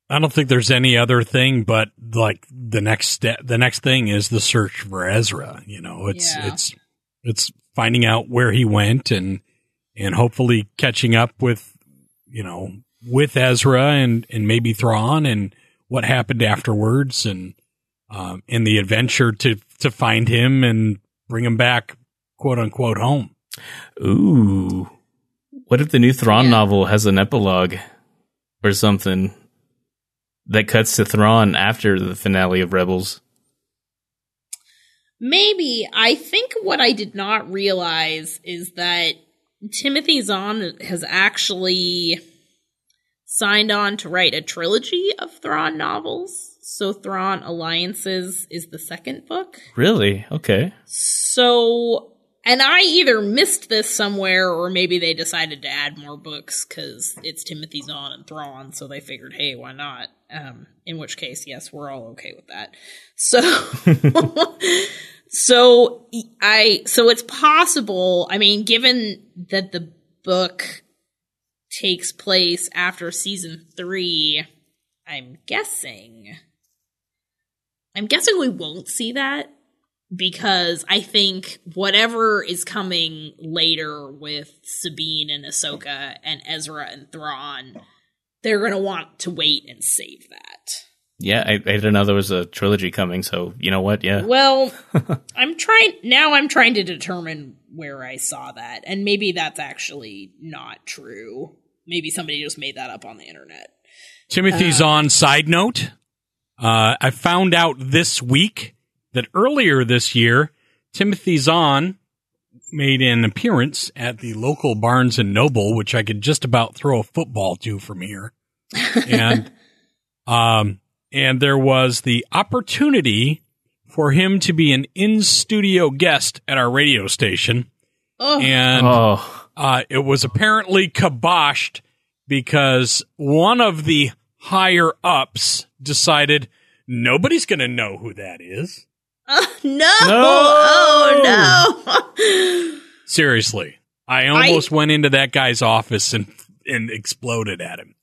I don't think there's any other thing, but like the next step, the next thing is the search for Ezra. You know, it's Yeah. it's it's finding out where he went and and hopefully catching up with you know with Ezra and and maybe Thrawn and what happened afterwards and um, and the adventure to to find him and bring him back, quote unquote, home. Ooh. What if the new Thrawn Yeah. novel has an epilogue or something that cuts to Thrawn after the finale of Rebels? Maybe. I think what I did not realize is that Timothy Zahn has actually signed on to write a trilogy of Thrawn novels. So Thrawn Alliances is the second book. Really? Okay. So, and I either missed this somewhere or maybe they decided to add more books because it's Timothy Zahn and Thrawn, so they figured, hey, why not? Um, in which case, yes, we're all okay with that. So, so I, so it's possible. I mean, given that the book takes place after season three, I'm guessing. I'm guessing we won't see that because I think whatever is coming later with Sabine and Ahsoka and Ezra and Thrawn, they're gonna want to wait and save that. Yeah, I, I didn't know there was a trilogy coming, so you know what? Yeah. Well, I'm trying now. I'm trying to determine where I saw that, and maybe that's actually not true. Maybe somebody just made that up on the internet. Timothy Zahn side note. Uh, I found out this week that earlier this year, Timothy Zahn made an appearance at the local Barnes and Noble, which I could just about throw a football to from here. And, um, and there was the opportunity for him to be an in studio guest at our radio station. Oh, And, oh, uh, it was apparently kiboshed because one of the higher ups decided nobody's going to know who that is. no! Oh no! Seriously. I almost went into that guy's office and and exploded at him.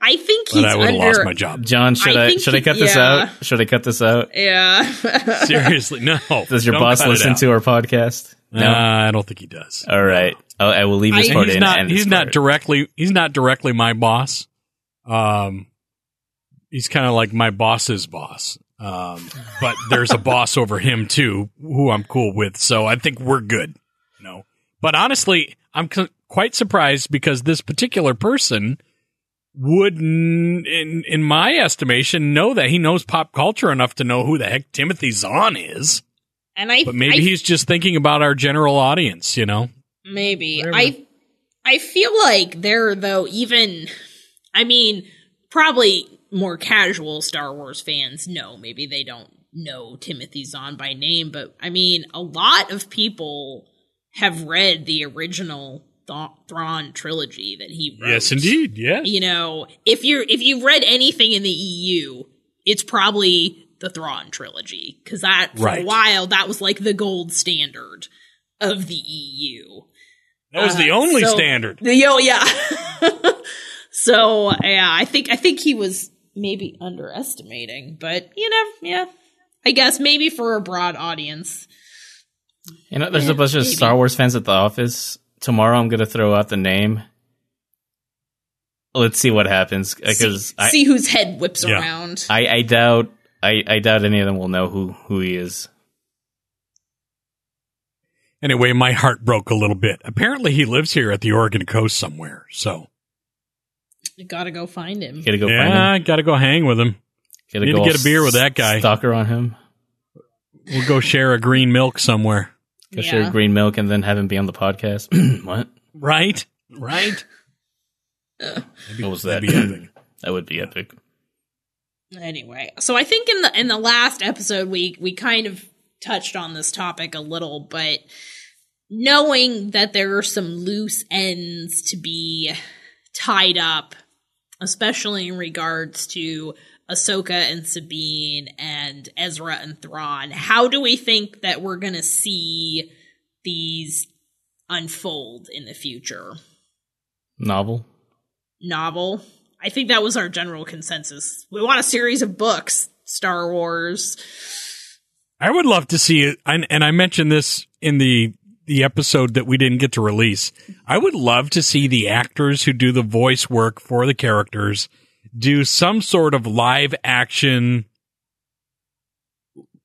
I think But he's I would have lost my job. John, should I I, think should I he- cut this yeah. out? Should I cut this out? Yeah. Seriously, no. Does your Don't boss listen to our podcast? Uh, I don't think he does. All right. I'll, I will leave this I- part he's in. not. and He's this not part. directly. He's not directly my boss. Um, he's kind of like my boss's boss. Um, but there's a boss over him too, who I'm cool with. So I think we're good. No, but honestly, I'm c- quite surprised because this particular person would, n- in in my estimation, know that he knows pop culture enough to know who the heck Timothy Zahn is. and I But maybe I he's just thinking about our general audience. You know. Maybe. Whatever. I I feel like there though even I mean probably more casual Star Wars fans know maybe they don't know Timothy Zahn by name but I mean a lot of people have read the original Th- Thrawn trilogy that he wrote. Yes, indeed. Yes. You know, if you're if you've read anything in the EU, it's probably the Thrawn trilogy because that for a while that was like the gold standard of the EU. That was the Uh, only so- standard. The oh yeah. so yeah, I think I think he was maybe underestimating, but you know, yeah. I guess maybe for a broad audience. You know, there's a bunch of. Star Wars fans at the office. Tomorrow, I'm going to throw out the name. Let's see what happens because see, I, see whose head whips Yeah. around. I, I doubt I, I doubt any of them will know who who he is. Anyway, my heart broke a little bit. Apparently, he lives here at the Oregon coast somewhere. So, You gotta go find him. Gotta go find yeah, him. I got to go hang with him. Gotta need to go get a beer with that guy. Stalker on him. We'll go share a green milk somewhere. Go share Yeah. green milk and then have him be on the podcast. what? Right? Right? What was that? that'd be epic. that would be epic. anyway so i think in the in the last episode we we kind of touched on this topic a little but knowing that there are some loose ends to be tied up, especially in regards to Ahsoka and Sabine and Ezra and Thrawn. How do we think that we're going to see these unfold in the future? Novel. Novel. I think that was our general consensus. We want a series of books, Star Wars. I would love to see it, and, and I mentioned this in the the episode that we didn't get to release. I would love to see the actors who do the voice work for the characters do some sort of live action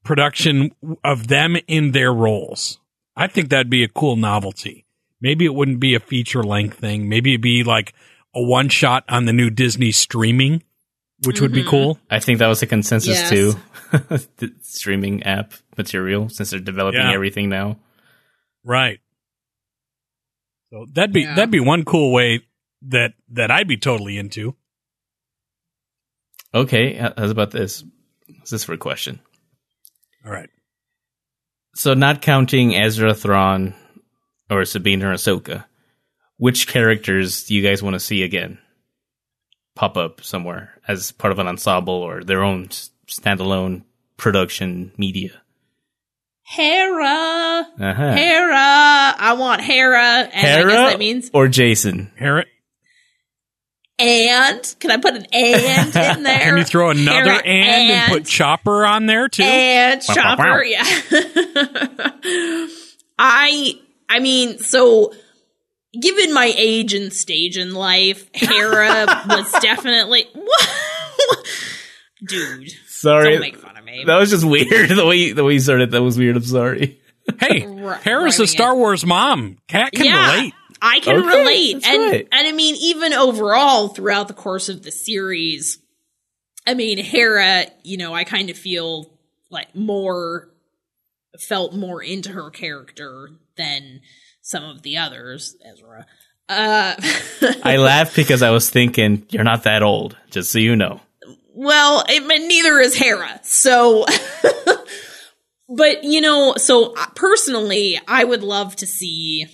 production of them in their roles. I think that'd be a cool novelty. Maybe it wouldn't be a feature length thing. Maybe it'd be like a one shot on the new Disney streaming, which would be mm-hmm. cool. I think that was the consensus Yes. too. the streaming app material since they're developing Yeah. everything now. Right. So that'd be Yeah. that'd be one cool way that that I'd be totally into. Okay, how's about this? Is this for a question? All right. So, not counting Ezra Thrawn or Sabine or Ahsoka, which characters do you guys want to see again pop up somewhere as part of an ensemble or their own standalone production media? Hera. Uh-huh. Hera. I want Hera. And I Hera guess that means or Jacen? Hera. and. Can I put an and in there? can you throw another Hera and, and put Chopper on there too? and Wow, wow, wow. Chopper, yeah. I I mean, so given my age and stage in life, Hera was definitely dude. Sorry, Don't make fun of me. that was just weird. the way the way you started that was weird. I'm sorry. Hey, Right- Hera's a writing Star Wars mom. Cat can yeah, relate. I can Okay, relate. And right. and I mean, even overall throughout the course of the series, I mean, Hera, you know, I kind of feel like more felt more into her character than some of the others, Ezra. Uh I laughed because I was thinking you're not that old. Just so you know. Well, I mean, neither is Hera. So, but you know, so uh, personally, I would love to see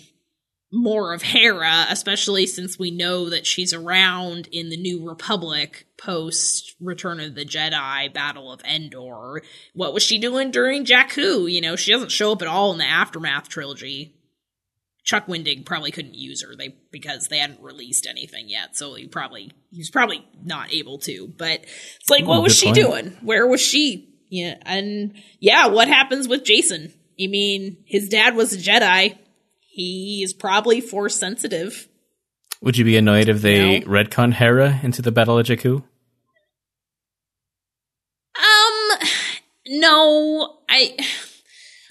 more of Hera, especially since we know that she's around in the New Republic post Return of the Jedi, Battle of Endor. What was she doing during Jakku? You know, she doesn't show up at all in the Aftermath trilogy. Chuck Wendig probably couldn't use her they because they hadn't released anything yet, so he probably he's probably not able to. But it's like, what was she point. doing? Where was she? Yeah, and yeah, what happens with Jacen? I mean, his dad was a Jedi. He is probably force sensitive. Would you be annoyed if they No. retcon Hera into the Battle of Jakku? Um, no, I,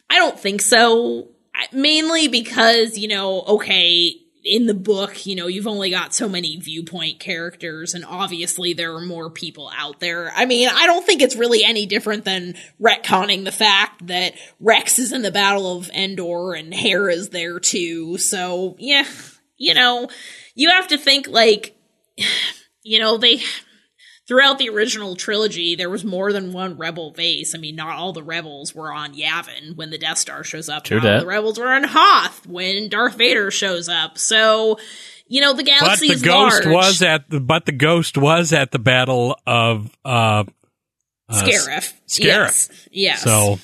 I don't think so. Mainly because you know, okay, in the book, you know, you've only got so many viewpoint characters, and obviously there are more people out there. I mean, I don't think it's really any different than retconning the fact that Rex is in the Battle of Endor and Hera's there too. So yeah, you know, you have to think like, you know, they throughout the original trilogy, there was more than one rebel base. I mean, not all the rebels were on Yavin when the Death Star shows up. True not all that. the rebels were on Hoth when Darth Vader shows up. So, you know, the galaxy But the is ghost large. was at the but the ghost was at the battle of uh, uh Scarif. Scarif. Yes. yes. So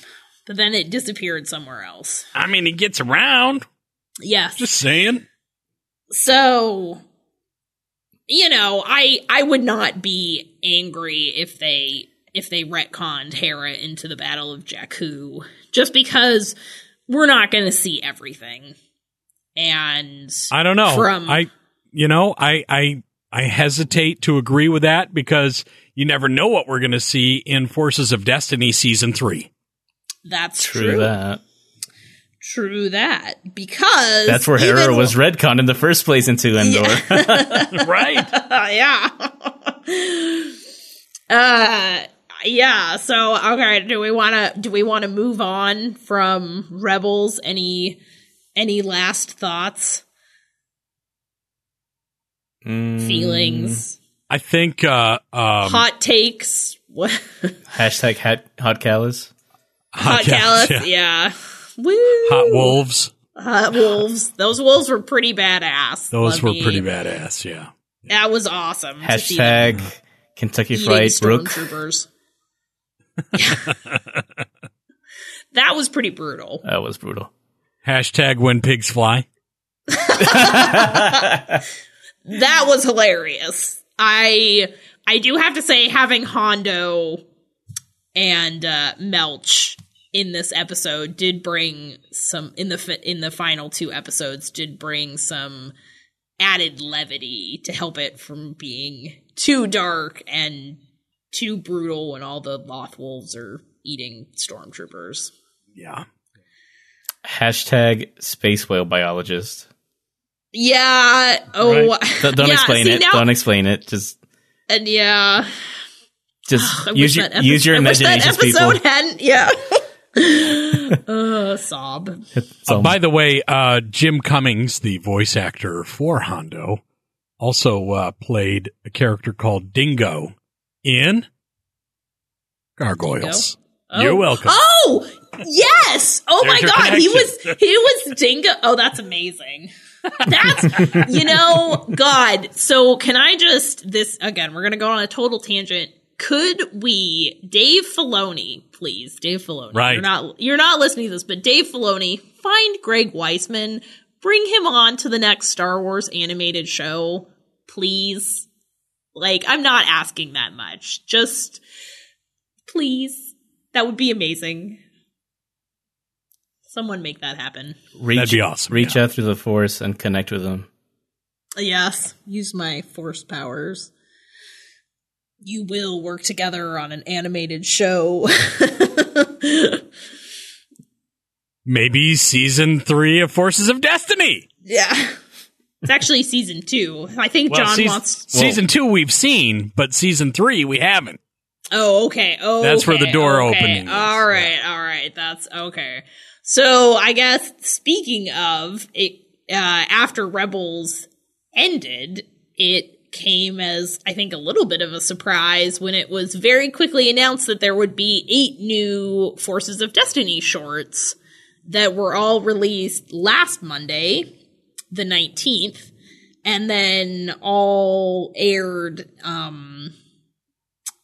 but then it disappeared somewhere else. I mean, he gets around. Yes. Just saying. So, you know, I I would not be angry if they if they retconned Hera into the Battle of Jakku, just because we're not going to see everything. And I don't know. From- I, you know, I, I, I hesitate to agree with that because you never know what we're going to see in Forces of Destiny season three. that's True, true. that. True that. Because That's where Hera even- was retconned in the first place into Endor. right. yeah. uh yeah, so okay, do we want to do we want to move on from Rebels any any last thoughts, Mm, feelings, I think, uh, um, hot takes? What Hashtag hot, hot Kallus. hot yeah, Kallus? yeah. Yeah. Woo. Hot wolves. Hot wolves. Those wolves were pretty badass. Those were me- pretty badass. Yeah. That was awesome. to Hashtag Kentucky eating Fried Rukh. that was pretty brutal. That was brutal. Hashtag when pigs fly. That was hilarious. I I do have to say having Hondo and uh, Melch in this episode did bring some in the fi- in the final two episodes did bring some added levity to help it from being too dark and too brutal when all the Loth wolves are eating stormtroopers. Yeah. Hashtag Space Whale Biologist. Yeah. Oh. Don't, don't yeah, explain see, it. now- Don't explain it. Just And yeah. just use your that epi- use your I wish that imaginations, people. episode hadn't. Yeah. uh, sob. Uh, by the way, uh, Jim Cummings, the voice actor for Hondo, also uh, played a character called Dingo in Gargoyles. Oh. You're welcome. Oh yes! Oh my your god, he was he was Dingo. Oh, that's amazing. That's you know, God. So can I just this again? We're gonna go on a total tangent. Could we, Dave Filoni, please, Dave Filoni? Right. You're not you're not listening to this, but Dave Filoni, find Greg Weisman, bring him on to the next Star Wars animated show, please. Like, I'm not asking that much. Just please. That would be amazing. Someone make that happen. reach, That'd be awesome, Reach yeah. out through the force and connect with them. Yes, use my force powers. You will work together on an animated show. Maybe season three of Forces of Destiny. yeah. It's actually season two. I think Well, John seas- wants. season two we've seen, but season three we haven't. Oh, okay. Oh, That's where the door okay. opening is. All right, all right. That's okay. So I guess speaking of it, uh, after Rebels ended, it came as I think a little bit of a surprise when it was very quickly announced that there would be eight new Forces of Destiny shorts that were all released last Monday, the 19th, and then all aired um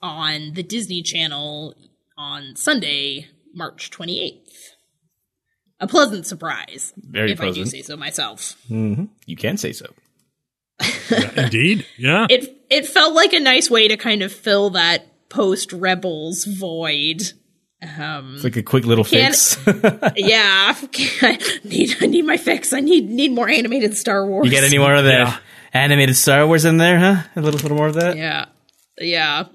on the Disney Channel on Sunday, March 28th. A pleasant surprise, Very if I do say so myself. hmm You can say so. Indeed. Yeah. It it felt like a nice way to kind of fill that post Rebels void. Um, It's like a quick little fix. yeah, I need I need my fix. I need need more animated Star Wars. you get any more of that Yeah. animated Star Wars in there, huh? A little, little more of that. Yeah. Yeah.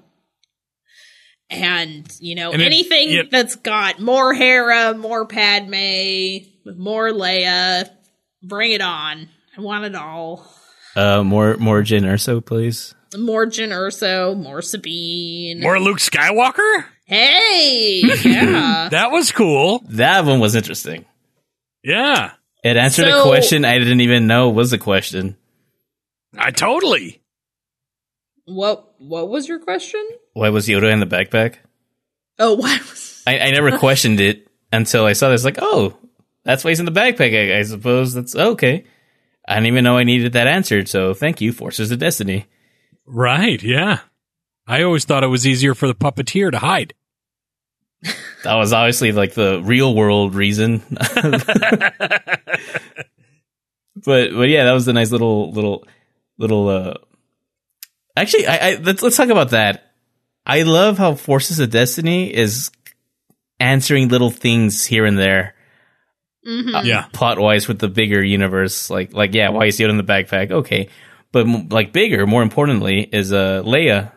And, you know, And it- anything that's got more Hera, more Padme, more Leia, bring it on. I want it all. Uh, more, more Jyn Erso, please. More Jyn Erso, more Sabine. More Luke Skywalker? hey! Yeah. That was cool. That one was interesting. Yeah. It answered a question I didn't even know was a question. I totally. what what was your question? Why was Yoda in the backpack? Oh, why was I, I never questioned it until I saw this. Like, oh, that's why he's in the backpack. I, I suppose that's okay. I didn't even know I needed that answered. So thank you, Forces of Destiny. Right. Yeah. I always thought it was easier for the puppeteer to hide. That was obviously like the real world reason. but but yeah, that was a nice little little little. uh Actually, I, I let's let's talk about that. I love how Forces of Destiny is answering little things here and there. Mhm. Yeah. plot wise with the bigger universe. Like, like yeah, why is Yoda in the backpack? Okay, but like bigger, more importantly, is uh Leia.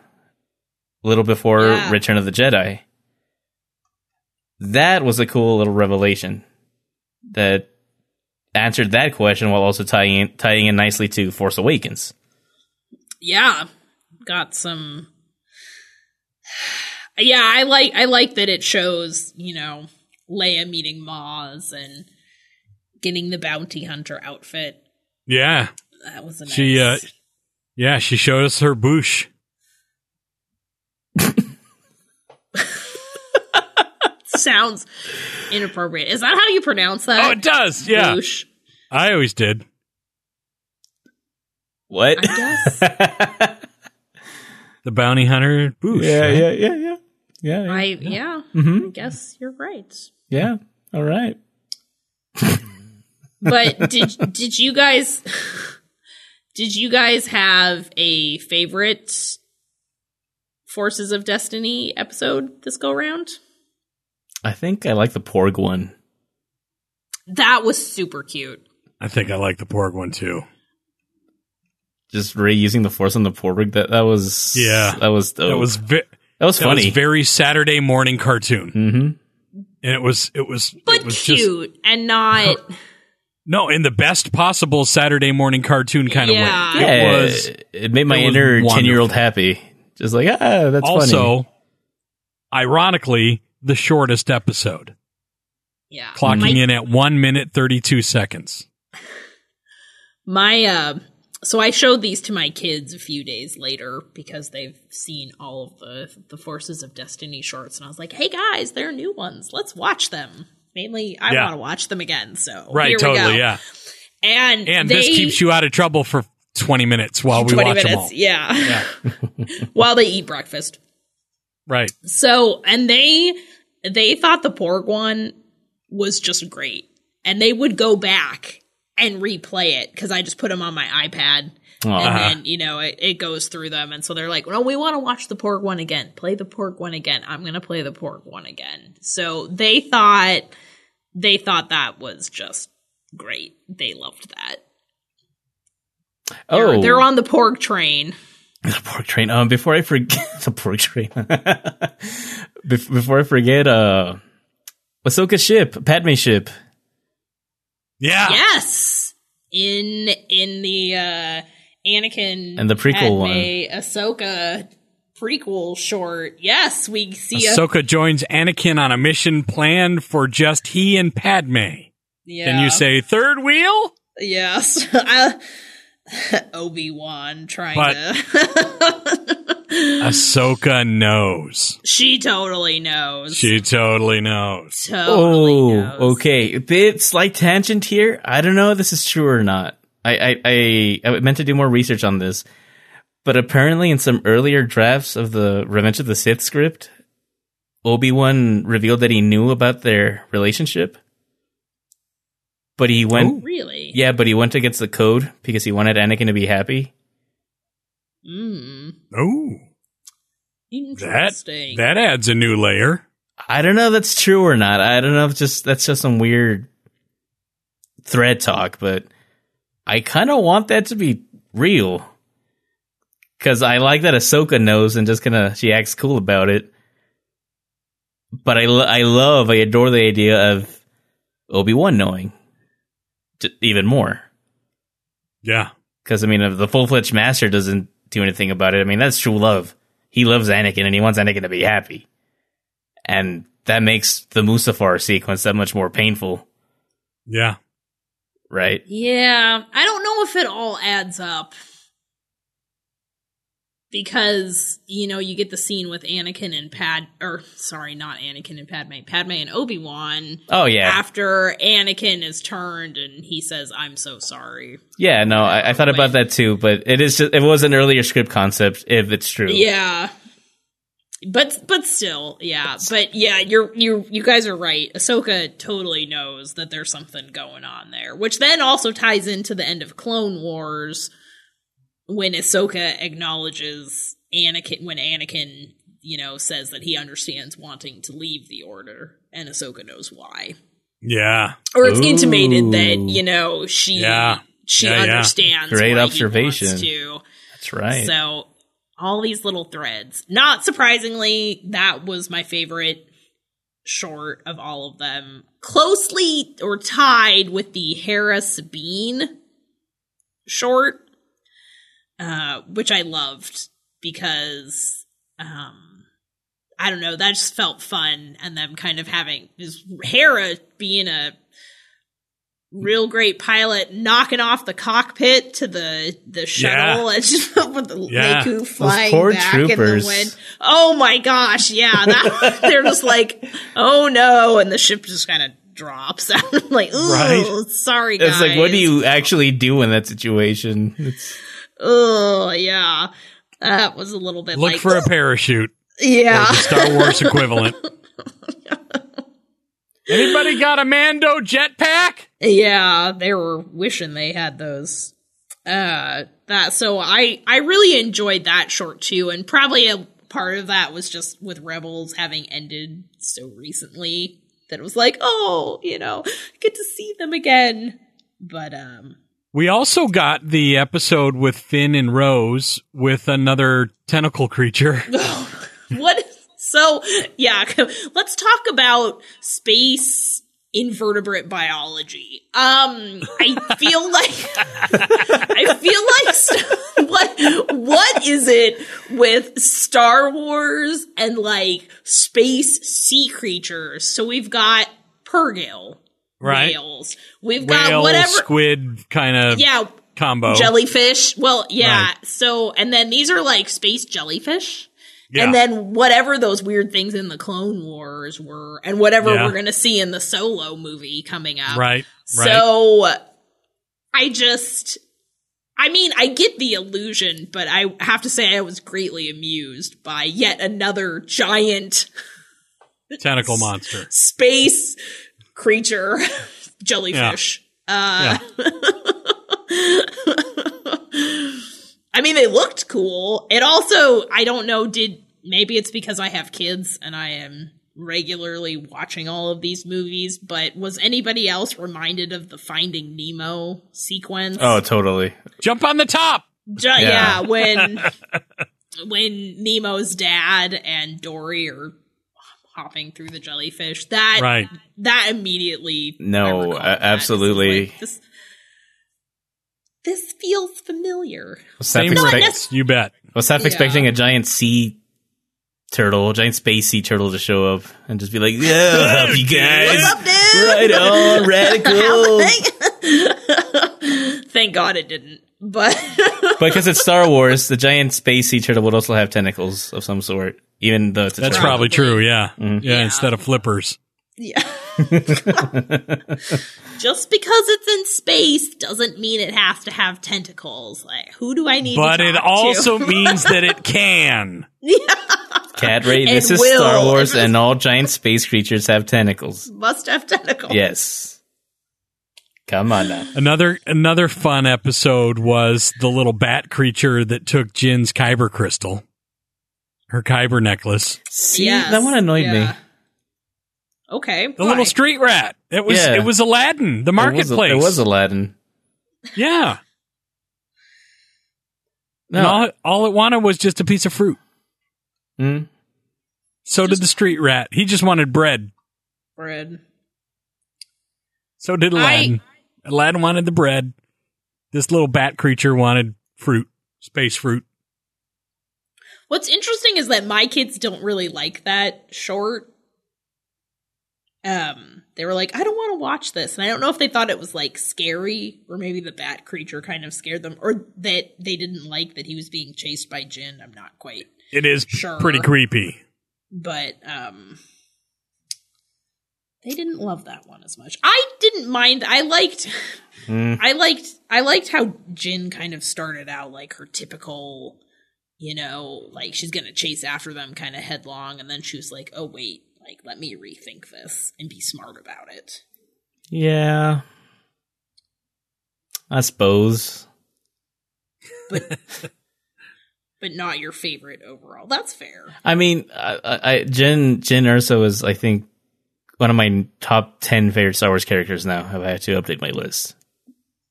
A little before Yeah. Return of the Jedi. That was a cool little revelation that answered that question while also tying in, tying in nicely to Force Awakens. yeah got some yeah i like i like that it shows you know leia meeting maz and getting the bounty hunter outfit Yeah. that was a nice She, uh, yeah, she showed us her Boushh. sounds inappropriate is that how you pronounce that Oh, it does. Yeah. Boushh. I always did. What? Yes. The bounty hunter Boushh. yeah, right? yeah, yeah, yeah, yeah, yeah. I yeah. Mm-hmm. I guess you're right. yeah. All right. But did did you guys did you guys have a favorite Forces of Destiny episode this go round? I think I like the Porg one. That was super cute. I think I like the Porg one too. Just reusing the Force on the Porg. That that was Yeah. That was dope. That was vi- that was that funny. was very Saturday morning cartoon, mm-hmm. and it was it was But it was just cute and not no in the best possible Saturday morning cartoon kind Yeah. of way. Yeah, It was it made my it inner ten year old happy. Just like ah, that's also, funny. ironically, the shortest episode, yeah. clocking my, in at one minute thirty two seconds. my uh so I showed these to my kids a few days later because they've seen all of the the Forces of Destiny shorts and I was like, "Hey guys, they're new ones. Let's watch them." Mainly I Yeah. want to watch them again. So Right, here we totally, go. yeah. And And they, this keeps you out of trouble for twenty minutes while we 20 watch them minutes, all. yeah. While they eat breakfast. Right. So, and they they thought the Porg one was just great, and they would go back and replay it because I just put them on my iPad, Aw. and then you know it, it goes through them, and so they're like, well, we want to watch the Porg one again. Play the Porg one again. I'm gonna play the Porg one again." So they thought they thought that was just great. They loved that. They're, oh, they're on the pork train. the pork train. Um, before I forget the pork train. Bef- before I forget, uh, Ahsoka ship, Padme ship. Yeah. Yes, in in the uh Anakin And the prequel Padme, one. Ahsoka prequel short. Yes, we see a Ahsoka joins Anakin on a mission planned for just he and Padme. yeah. Can you say third wheel? yes? Obi Wan trying But- to. Ahsoka knows. she totally knows. She totally knows. totally oh, knows. okay. A bit slight tangent here. I don't know if this is true or not. I, I, I, I meant to do more research on this, but apparently in some earlier drafts of the Revenge of the Sith script, Obi Wan revealed that he knew about their relationship, but he went, Really? yeah, but he went against the code because he wanted Anakin to be happy. Mm, Oh, that that adds a new layer. I don't know if that's true or not. I don't know if just that's just some weird thread talk, but I kind of want that to be real because I like that Ahsoka knows and just kind of she acts cool about it. But I lo- I love I adore the idea of Obi Wan knowing even more Yeah. because I mean if the full fledged master doesn't do anything about it. I mean that's true love. He loves Anakin and he wants Anakin to be happy, and that makes the Mustafar sequence that much more painful, Yeah. Right? Yeah, I don't know if it all adds up. Because, you know, you get the scene with Anakin and Pad or sorry, not Anakin and Padme, Padme and Obi-Wan Oh yeah, after Anakin is turned and he says, I'm so sorry. yeah. No, I, I thought about that too, but it is just it was an earlier script concept if it's true. Yeah. But but still, yeah. But yeah, you're you you guys are right. Ahsoka totally knows that there's something going on there, which then also ties into the end of Clone Wars when Ahsoka acknowledges Anakin when Anakin, you know, says that he understands wanting to leave the order and Ahsoka knows why. Yeah. Or it's Ooh. intimated that, you know, she Yeah. she Yeah, yeah. understands Great why observation. He wants to. That's right. So all these little threads. Not surprisingly, that was my favorite short of all of them. Closely or tied with the Hera Sabine short, uh, which I loved because um I don't know, that just felt fun and them kind of having this Hera being a real great pilot knocking off the cockpit to the the shuttle and just with the Yeah. lekku flying poor back in the wind. Oh my gosh, yeah, that they're just like, oh no, and the ship just kind of drops. I'm like, ooh, Right. sorry guys. it's like, what do you actually do in that situation? It's Oh yeah, that was a little bit Look like for a parachute. yeah. Or the Star Wars equivalent. Anybody got a Mando jetpack? Yeah, they were wishing they had those. Uh that so I I really enjoyed that short too and probably a part of that was just with Rebels having ended so recently that it was like, "Oh, you know, get to see them again." But um We also got the episode with Finn and Rose with another tentacle creature. what so yeah let's talk about space invertebrate biology um i feel like i feel like st- what what is it with star wars and like space sea creatures so we've got Purrgil Right. whales we've got Whale, whatever squid kind of yeah combo. jellyfish well yeah Right. so and then these are like space jellyfish Yeah. and then whatever those weird things in the Clone Wars were, and whatever Yeah. we're going to see in the Solo movie coming up. Right. Right. So I just, I mean, I get the illusion, but I have to say I was greatly amused by yet another giant Tentacle monster. space creature jellyfish. Uh, I mean, they looked cool. It also, I don't know, did maybe it's because I have kids and I am regularly watching all of these movies, but was anybody else reminded of the Finding Nemo sequence? Oh, totally. Jump on the top. Ju- yeah. Yeah. when when Nemo's dad and Dory are hopping through the jellyfish. That Right. that immediately No, I recall that. Absolutely. like, This, this feels familiar. Was Same half, expect- race. You bet. was half Yeah. expecting a giant sea turtle, a giant space sea turtle to show up and just be like, "Yeah, I'll you guys." What's up, dude? Right on, radical. Thank God it didn't. But because it's Star Wars, the giant space sea turtle would also have tentacles of some sort, even though it's a That's turtle. probably true. Yeah. Mm-hmm. Yeah. Yeah. Instead of flippers. yeah. Just because it's in space doesn't mean it has to have tentacles. Like, who do I need But to it also to? means that it can. Cat Ray, this is will. Star Wars, and all giant space creatures have tentacles. must have tentacles. Yes. Come on now. Another another fun episode was the little bat creature that took Jyn's Kyber crystal, her Kyber necklace. See, Yes, that one annoyed me. Yeah. Okay. The little street rat. It was Yeah. it was Aladdin, the It was- marketplace. It was Aladdin. yeah. No. And all, all it wanted was just a piece of fruit. Mm. So did the street rat. He just wanted bread. bread. So did Aladdin. Aladdin wanted the bread. This little bat creature wanted fruit, space fruit. What's interesting is that my kids don't really like that short. Um, they were like, I don't want to watch this. And I don't know if they thought it was like scary or maybe the bat creature kind of scared them or that they didn't like that he was being chased by Jyn. I'm not quite, It is Sure. pretty creepy. but, um, they didn't love that one as much. I didn't mind. I liked, Mm. I liked, I liked how Jyn kind of started out like her typical, you know, like she's gonna chase after them kind of headlong, and then she was like, oh wait, like let me rethink this and be smart about it. Yeah. I suppose. But, but not your favorite overall. That's fair. I mean, I, I, I- Jyn Jyn Erso is, I think, one of my top ten favorite Star Wars characters now. If I had to update my list,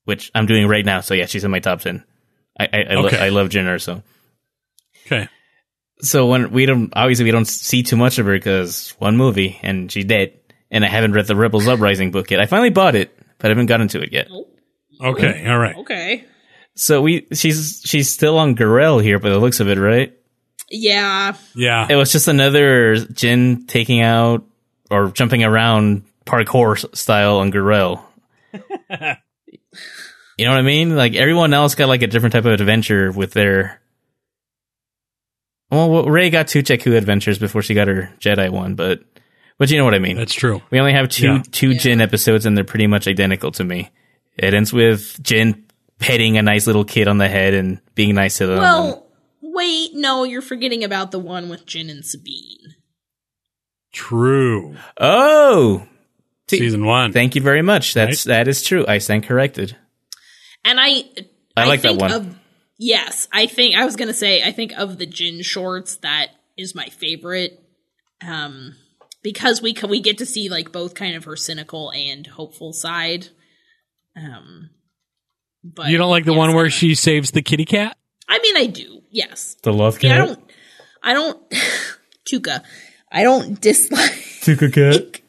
which I'm doing right now, so yeah, she's in my top ten. I I, I, lo- I love Jyn Erso. Okay. So when we don't obviously we don't see too much of her because one movie and she's dead, and I haven't read the Rebels Uprising book yet. I finally bought it, but I haven't gotten to it yet. Okay. All right. Okay. So we she's she's still on Garel here by the looks of it, right? Yeah. Yeah. It was just another Jyn taking out or jumping around parkour s- style on Garel. you know what I mean? Like everyone else got like a different type of adventure with their. Well, Rey got two Jakku adventures before she got her Jedi one, but but you know what I mean. That's true. We only have two Yeah. two Jyn episodes, and they're pretty much identical to me. It ends with Jyn petting a nice little kid on the head and being nice to them. Well, wait, no, you're forgetting about the one with Jyn and Sabine. True. oh, T- Season one. thank you very much. That's that is true. I stand corrected. And I I like that one. Of, yes, I think I was gonna say I think of the Jyn shorts that is my favorite. Um because we c- we get to see like both kind of her cynical and hopeful side. Um but you don't like the yes, one where she saves the kitty cat? I mean I do. Yes. The love Yeah, I don't I don't Tooka. I don't dislike Tooka cat.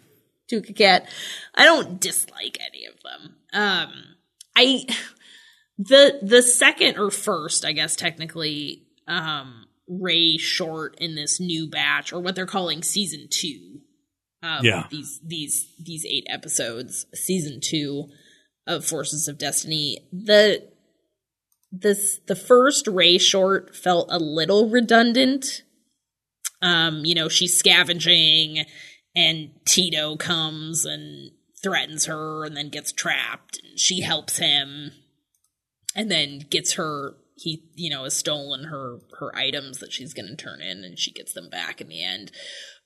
Tooka Cat. I don't dislike any of them. Um, I the the second or first, I guess technically, um, Rey short in this new batch or what they're calling season two. Um, Yeah. these these these eight episodes, season two of Forces of Destiny. The this the first Rey short felt a little redundant. Um, you know, she's scavenging and Teedo comes and threatens her and then gets trapped and she helps him and then gets her he you know has stolen her her items that she's going to turn in and she gets them back in the end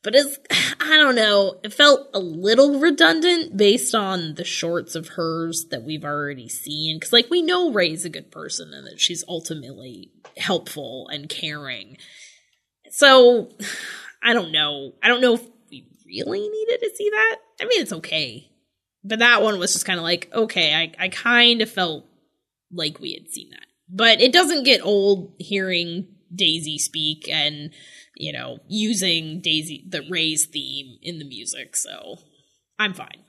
but it's i don't know it felt a little redundant based on the shorts of hers that we've already seen because like we know Rey's a good person and that she's ultimately helpful and caring so I don't know. I don't know if we really needed to see that. I mean, it's okay. But that one was just kind of like, okay, I, I kind of felt like we had seen that. But it doesn't get old hearing Daisy speak and, you know, using Daisy, the Rey's theme in the music. So I'm fine.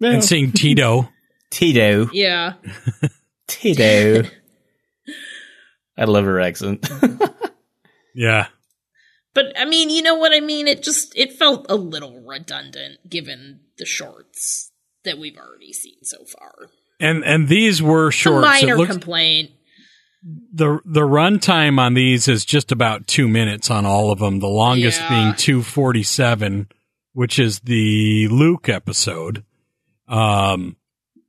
And seeing Teedo. Teedo. Yeah. Teedo. I love her accent. Yeah. But I mean, you know what I mean? It just, it felt a little redundant given the shorts that we've already seen so far. And and these were It's a shorts. minor looks, complaint. the the runtime on these is just about two minutes on all of them. The longest Yeah. being two forty seven, which is the Luke episode. Um,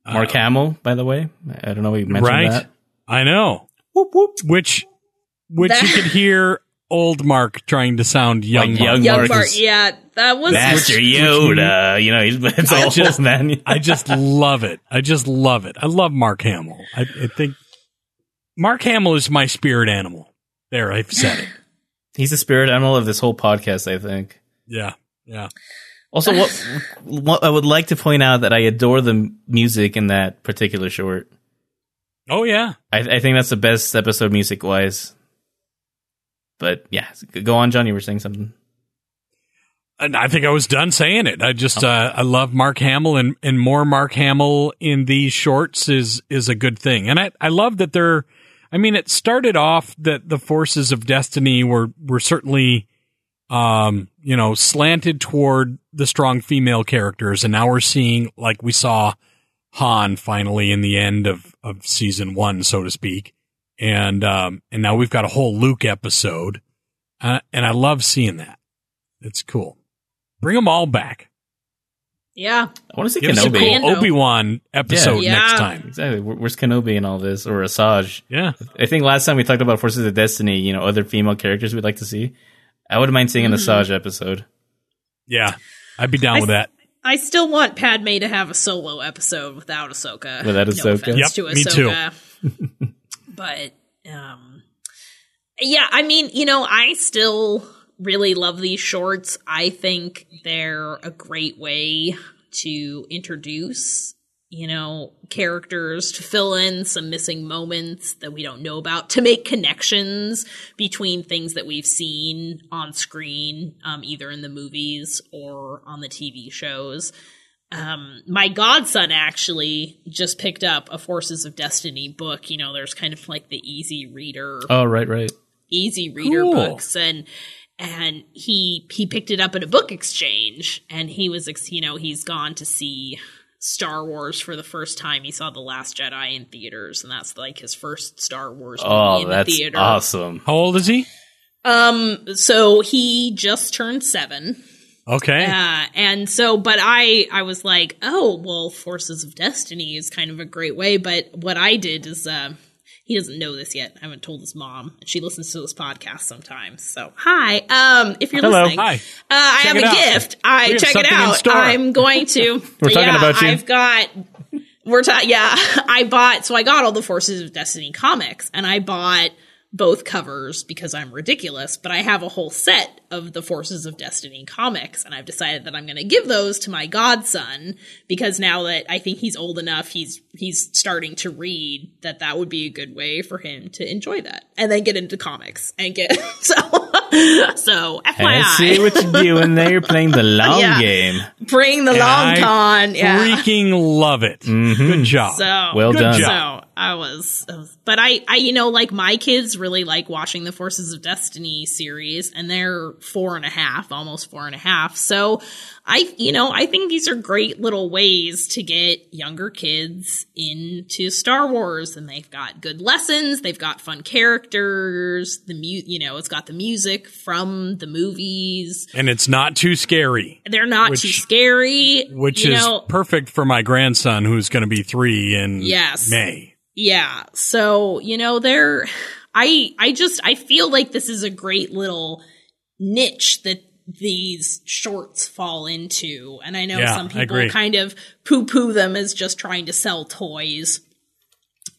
Mark Hamill, by the way. I don't know if you mentioned right? that. I know. Which which you That- could hear old Mark trying to sound young. Like young Young Mark Bart, is- yeah, that was Master Yoda. Uh, you know, he's it's all just- man. I just love it. I just love it. I love Mark Hamill. I, I think Mark Hamill is my spirit animal. There, I've said it. He's the spirit animal of this whole podcast, I think. Yeah, yeah. Also, what, what I would like to point out that I adore the music in that particular short. Oh yeah. I, I think that's the best episode music wise. But yeah, go on, John. You were saying something. And I think I was done saying it. I just uh, I love Mark Hamill and, and more Mark Hamill in these shorts is is a good thing. And I, I love that they're I mean it started off that the forces of destiny were were certainly um you know slanted toward the strong female characters and now we're seeing like we saw Han finally in the end of of season 1 so to speak. And um and now we've got a whole Luke episode. Uh, and I love seeing that. It's cool. Bring them all back. yeah. I want to see Give a Kenobi. Kenobi. cool Obi Wan episode Yeah. next Yeah. time. Exactly. Where's Kenobi in all this, or Asajj? Yeah, I think last time we talked about Forces of Destiny, you know, other female characters we'd like to see. I wouldn't mind seeing an Asajj episode. yeah, I'd be down I with that. I still want Padme to have a solo episode without Ahsoka. Without No Ahsoka? offense Yep, to me too. But um, yeah, I mean, you know, I still really love these shorts. I think they're a great way to introduce, you know, characters to fill in some missing moments that we don't know about, to make connections between things that we've seen on screen, um, either in the movies or on the TV shows. Um, my godson actually just picked up a Forces of Destiny book. You know, there's kind of like the easy reader Oh, right, right. easy reader Cool. books and and he he picked it up at a book exchange and he was you know he's gone to see Star Wars for the first time. He saw The Last Jedi in theaters and that's like his first Star Wars movie Oh, in that's the theater. awesome. How old is he? Um so he just turned 7. Okay. Yeah, and so, but I, I was like, oh, well, Forces of Destiny is kind of a great way. But what I did is, uh, he doesn't know this yet. I haven't told his mom. She listens to this podcast sometimes. So, hi, um, if you're Hello. listening, Hi. uh, I have a out. gift. I check it out. I'm going to. We're talking yeah, about you. I've got. We're ta- yeah. I bought. So I got all the Forces of Destiny comics, and I bought both covers because I'm ridiculous. But I have a whole set of the Forces of Destiny comics, and I've decided that I'm going to give those to my godson because now that I think he's old enough, he's he's starting to read. That that would be a good way for him to enjoy that, and then get into comics and get so. So I FYI, see what you're doing there. You're playing the long Yeah. game. bring the And long I con. Yeah. Freaking love it. Mm-hmm. Good job. So Well Good done. job. So I was, but I, I, you know, like my kids really like watching the Forces of Destiny series, and they're four and a half, almost four and a half. So I, you know, I think these are great little ways to get younger kids into Star Wars, and they've got good lessons, they've got fun characters, the mu, you know, it's got the music from the movies. and it's not too scary, They're not Which- too scary, which you is know, perfect for my grandson who's going to be three in Yes. May. Yeah. So, you know, they're I I just I feel like this is a great little niche that these shorts fall into. And I know Yeah, some people kind of poo poo them as just trying to sell toys.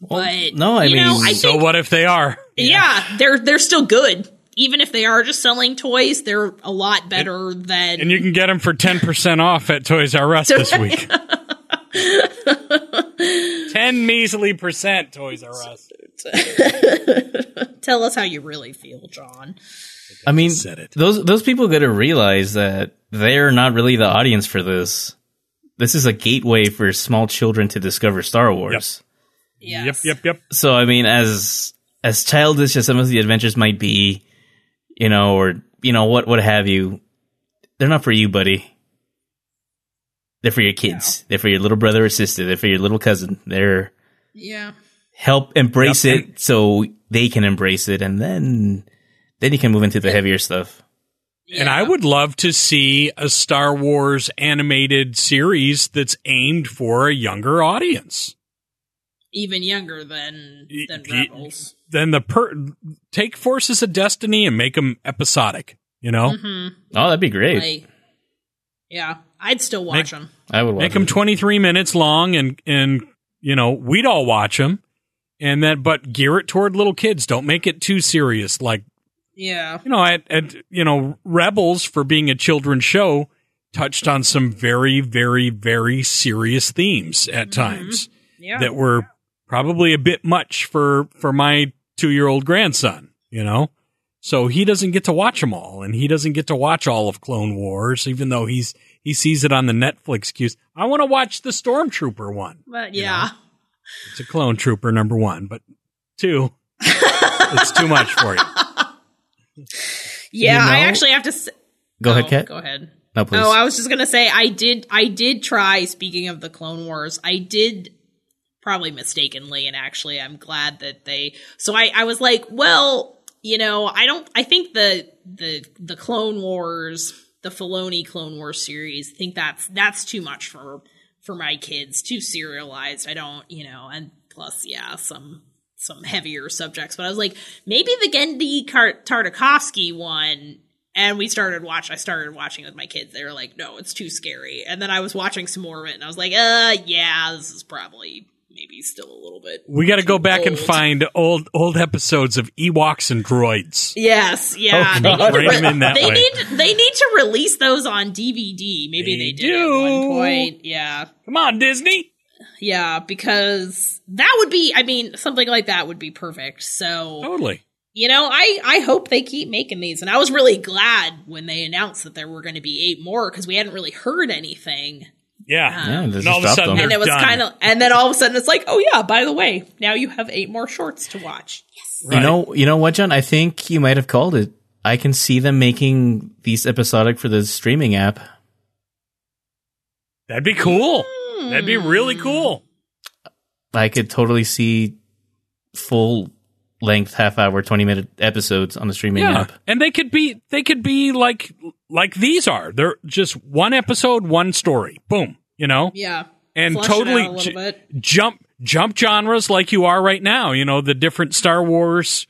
But no, I you know, mean- I So think, what if they are? yeah, they're they're still good. Even if they are just selling toys, they're a lot better than And you can get them for 10% off at Toys R Us this week. 10 measly percent Toys R Us. tell us how you really feel, John. I mean, Said it. those those people got to realize that they're not really the audience for this. This is a gateway for small children to discover Star Wars. Yes. Yep, yep, yep. So I mean, as as childish as some of the adventures might be, you know, or you know what what have you, they're not for you, buddy. They're for your kids. They're for your little brother or sister. They're for your little cousin. They're Yeah. help embrace Yep. it so they can embrace it, and then then you can move into the heavier stuff. And I would love to see a Star Wars animated series that's aimed for a younger audience. Even younger than than Y- y- Rebels. Then the per take Forces of Destiny and make them episodic, you know? Mm-hmm. Oh, that'd be great. Like, yeah, I'd still watch Make- them. I would watch Make them it. 23 minutes long and and you know, we'd all watch them. And then but gear it toward little kids. Don't make it too serious like Yeah, you know, at, at you know, Rebels for being a children's show touched on some very, very, very serious themes at mm-hmm. times yeah. that were probably a bit much for for my two year old grandson. You know, so he doesn't get to watch them all, and he doesn't get to watch all of Clone Wars, even though he's he sees it on the Netflix queues. I want to watch the Stormtrooper one. but yeah, It's a Clone Trooper number one, but two, it's too much for you. yeah. You I actually have to. s Go oh, ahead, Kat. Go ahead. No, please. Oh, I was just gonna say I did. I did try. Speaking of the Clone Wars, I did probably mistakenly, and actually, I'm glad that they. So I, I was like, well, you know, I don't. I think the the the Clone Wars, the Filoni Clone Wars series, I think that's that's too much for for my kids. Too serialized. I don't, you know, and plus, yeah, some some heavier subjects. But I was like, maybe the Genndy Tartakovsky one. And we started watch. I started watching with my kids. They were like, "No, it's too scary." And then I was watching some more of it, and I was like, "Uh, yeah, this is probably maybe still a little bit." We got to go back and find old old episodes of Ewoks and droids. Yes, yeah. Oh, they, need to re- they way. need they need to release those on DVD. Maybe They they, did at one do. point. Yeah, Come on, Disney. Yeah, because that would be. I mean, something like that would be perfect. So Totally. you know, I I hope they keep making these, and I was really glad when they announced that there were going to be eight more because we hadn't really heard anything. Yeah. Um, yeah, and just all of a sudden and it was kind of and then all of a sudden it's like oh yeah by the way now you have eight more shorts to watch yes Right. You know, you know what, John? I think you might have called it. I can see them making these episodic for the streaming app. That'd be cool. That'd be really cool. I could totally see full length, half hour, twenty minute episodes on the streaming Yeah, app. and they could be they could be like like these are. They're just one episode, one story. Boom. You know, Yeah. and Flush totally j- jump jump genres like you are right now. You know, the different Star Wars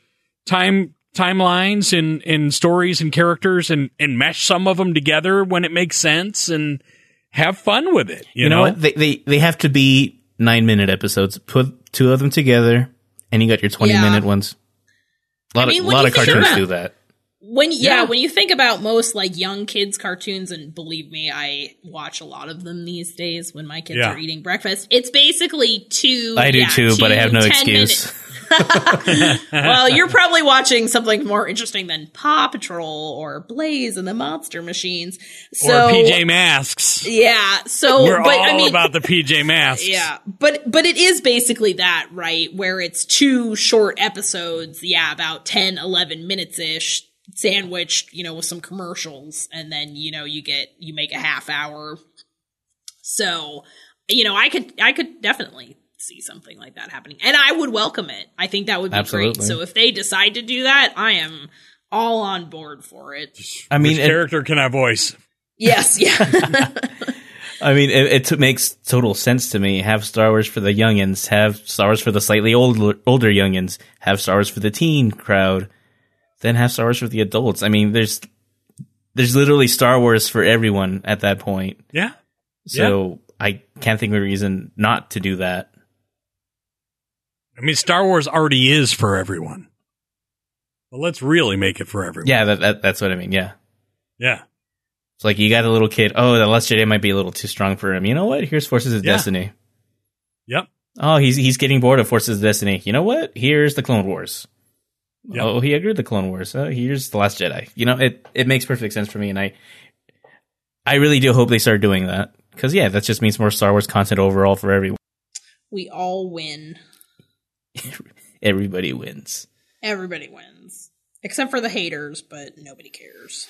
time timelines and and stories and characters and and mesh some of them together when it makes sense and have fun with it. You, You, know, what? They, they they have to be nine minute episodes. Put two of them together, and you got your twenty Yeah. minute ones. A lot I mean, of lot of cartoons about- do that. When yeah, Yeah. when you think about most like young kids cartoons, and believe me, I watch a lot of them these days when my kids Yeah. are eating breakfast. It's basically two. I do yeah, too, but I have no excuse. minute- well, you're probably watching something more interesting than Paw Patrol or Blaze and the Monster Machines. So or PJ Masks. yeah, so We're but all I mean, about the PJ Masks. Yeah, but but it is basically that, right? Where it's two short episodes, yeah, about 10, 11 minutes ish, sandwiched, you know, with some commercials, and then you know you get you make a half hour. So, you know, I could I could definitely see something like that happening, and I would welcome it. I think that would be great. So if they decide to do that, I am all on board for it. I mean, Which it, character can I voice? Yes, yeah. I mean, it, it makes total sense to me. Have Star Wars for the youngins. Have Star Wars for the slightly older older youngins. Have Star Wars for the teen crowd. Then have Star Wars for the adults. I mean, there's there's literally Star Wars for everyone at that point. Yeah. So I can't think of a reason not to do that. I mean, Star Wars already is for everyone. Well, let's really make it for everyone. Yeah, that, that that's what I mean. Yeah. Yeah. It's like you got a little kid. Oh, the Last Jedi might be a little too strong for him. You know what? Here's Forces of Yeah. Destiny. Yep. Oh, he's he's getting bored of Forces of Destiny. You know what? Here's the Clone Wars. Yep. Oh, he agreed the Clone Wars. Oh, here's the Last Jedi. You know, it it makes perfect sense for me, and I I really do hope they start doing that because yeah, that just means more Star Wars content overall for everyone. we all win. Everybody wins. Everybody wins. Except for the haters, but nobody cares.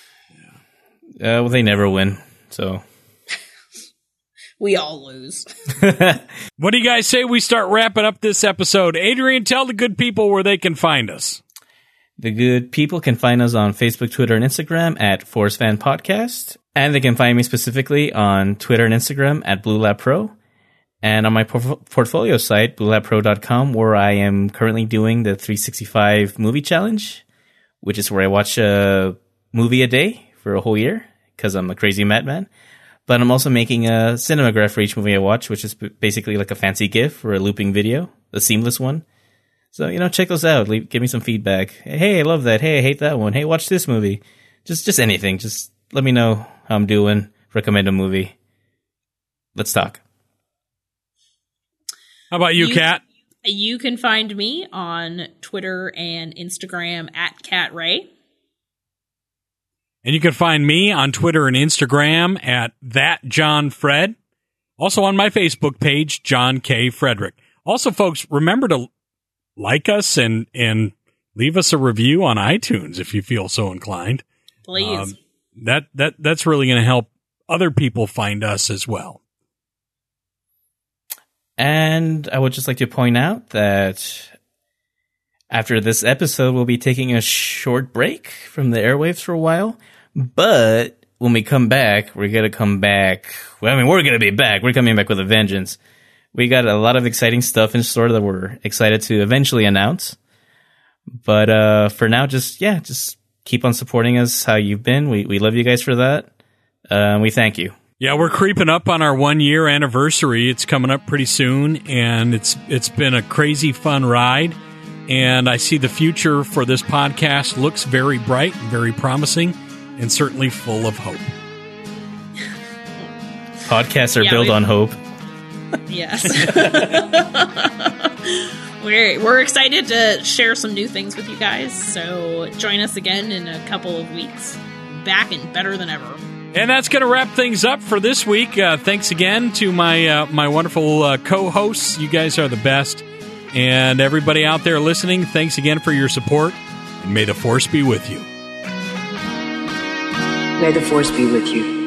Uh, well, they never win. So We all lose. What do you guys say we start wrapping up this episode? Adrian, tell the good people where they can find us. The good people can find us on Facebook, Twitter, and Instagram at Force Fan Podcast. And they can find me specifically on Twitter and Instagram at Blue Lab Pro. And on my por- portfolio site, bluelabpro.com, where I am currently doing the 365 movie challenge, which is where I watch a movie a day for a whole year because I'm a crazy madman. But I'm also making a cinematograph for each movie I watch, which is basically like a fancy GIF or a looping video, a seamless one. So, you know, check those out. Leave, give me some feedback. Hey, I love that. Hey, I hate that one. Hey, watch this movie. Just, just anything. Just let me know how I'm doing. Recommend a movie. Let's talk. How about you, You- Kat? You can find me on Twitter and Instagram at Cat Ray. And you can find me on Twitter and Instagram at that John Fred. Also on my Facebook page, John K. Frederick. Also, folks, remember to like us and and leave us a review on iTunes if you feel so inclined. Please. Um, that that that's really going to help other people find us as well. And I would just like to point out that after this episode, we'll be taking a short break from the airwaves for a while. But when we come back, we're going to come back. Well, I mean, we're going to be back. We're coming back with a vengeance. We got a lot of exciting stuff in store that we're excited to eventually announce. But uh, for now, just, yeah, just keep on supporting us how you've been. We, we love you guys for that. Uh, we thank you. Yeah, we're creeping up on our one year anniversary. It's coming up pretty soon, and it's it's been a crazy fun ride. And I see the future for this podcast looks very bright, very promising, and certainly full of hope. Podcasts are Yeah, built on hope. yes. we're we're excited to share some new things with you guys. So join us again in a couple of weeks. Back and better than ever. And that's going to wrap things up for this week. Uh, thanks again to my uh, my wonderful uh, co-hosts. You guys are the best, and everybody out there listening. Thanks again for your support, and may the force be with you. May the force be with you.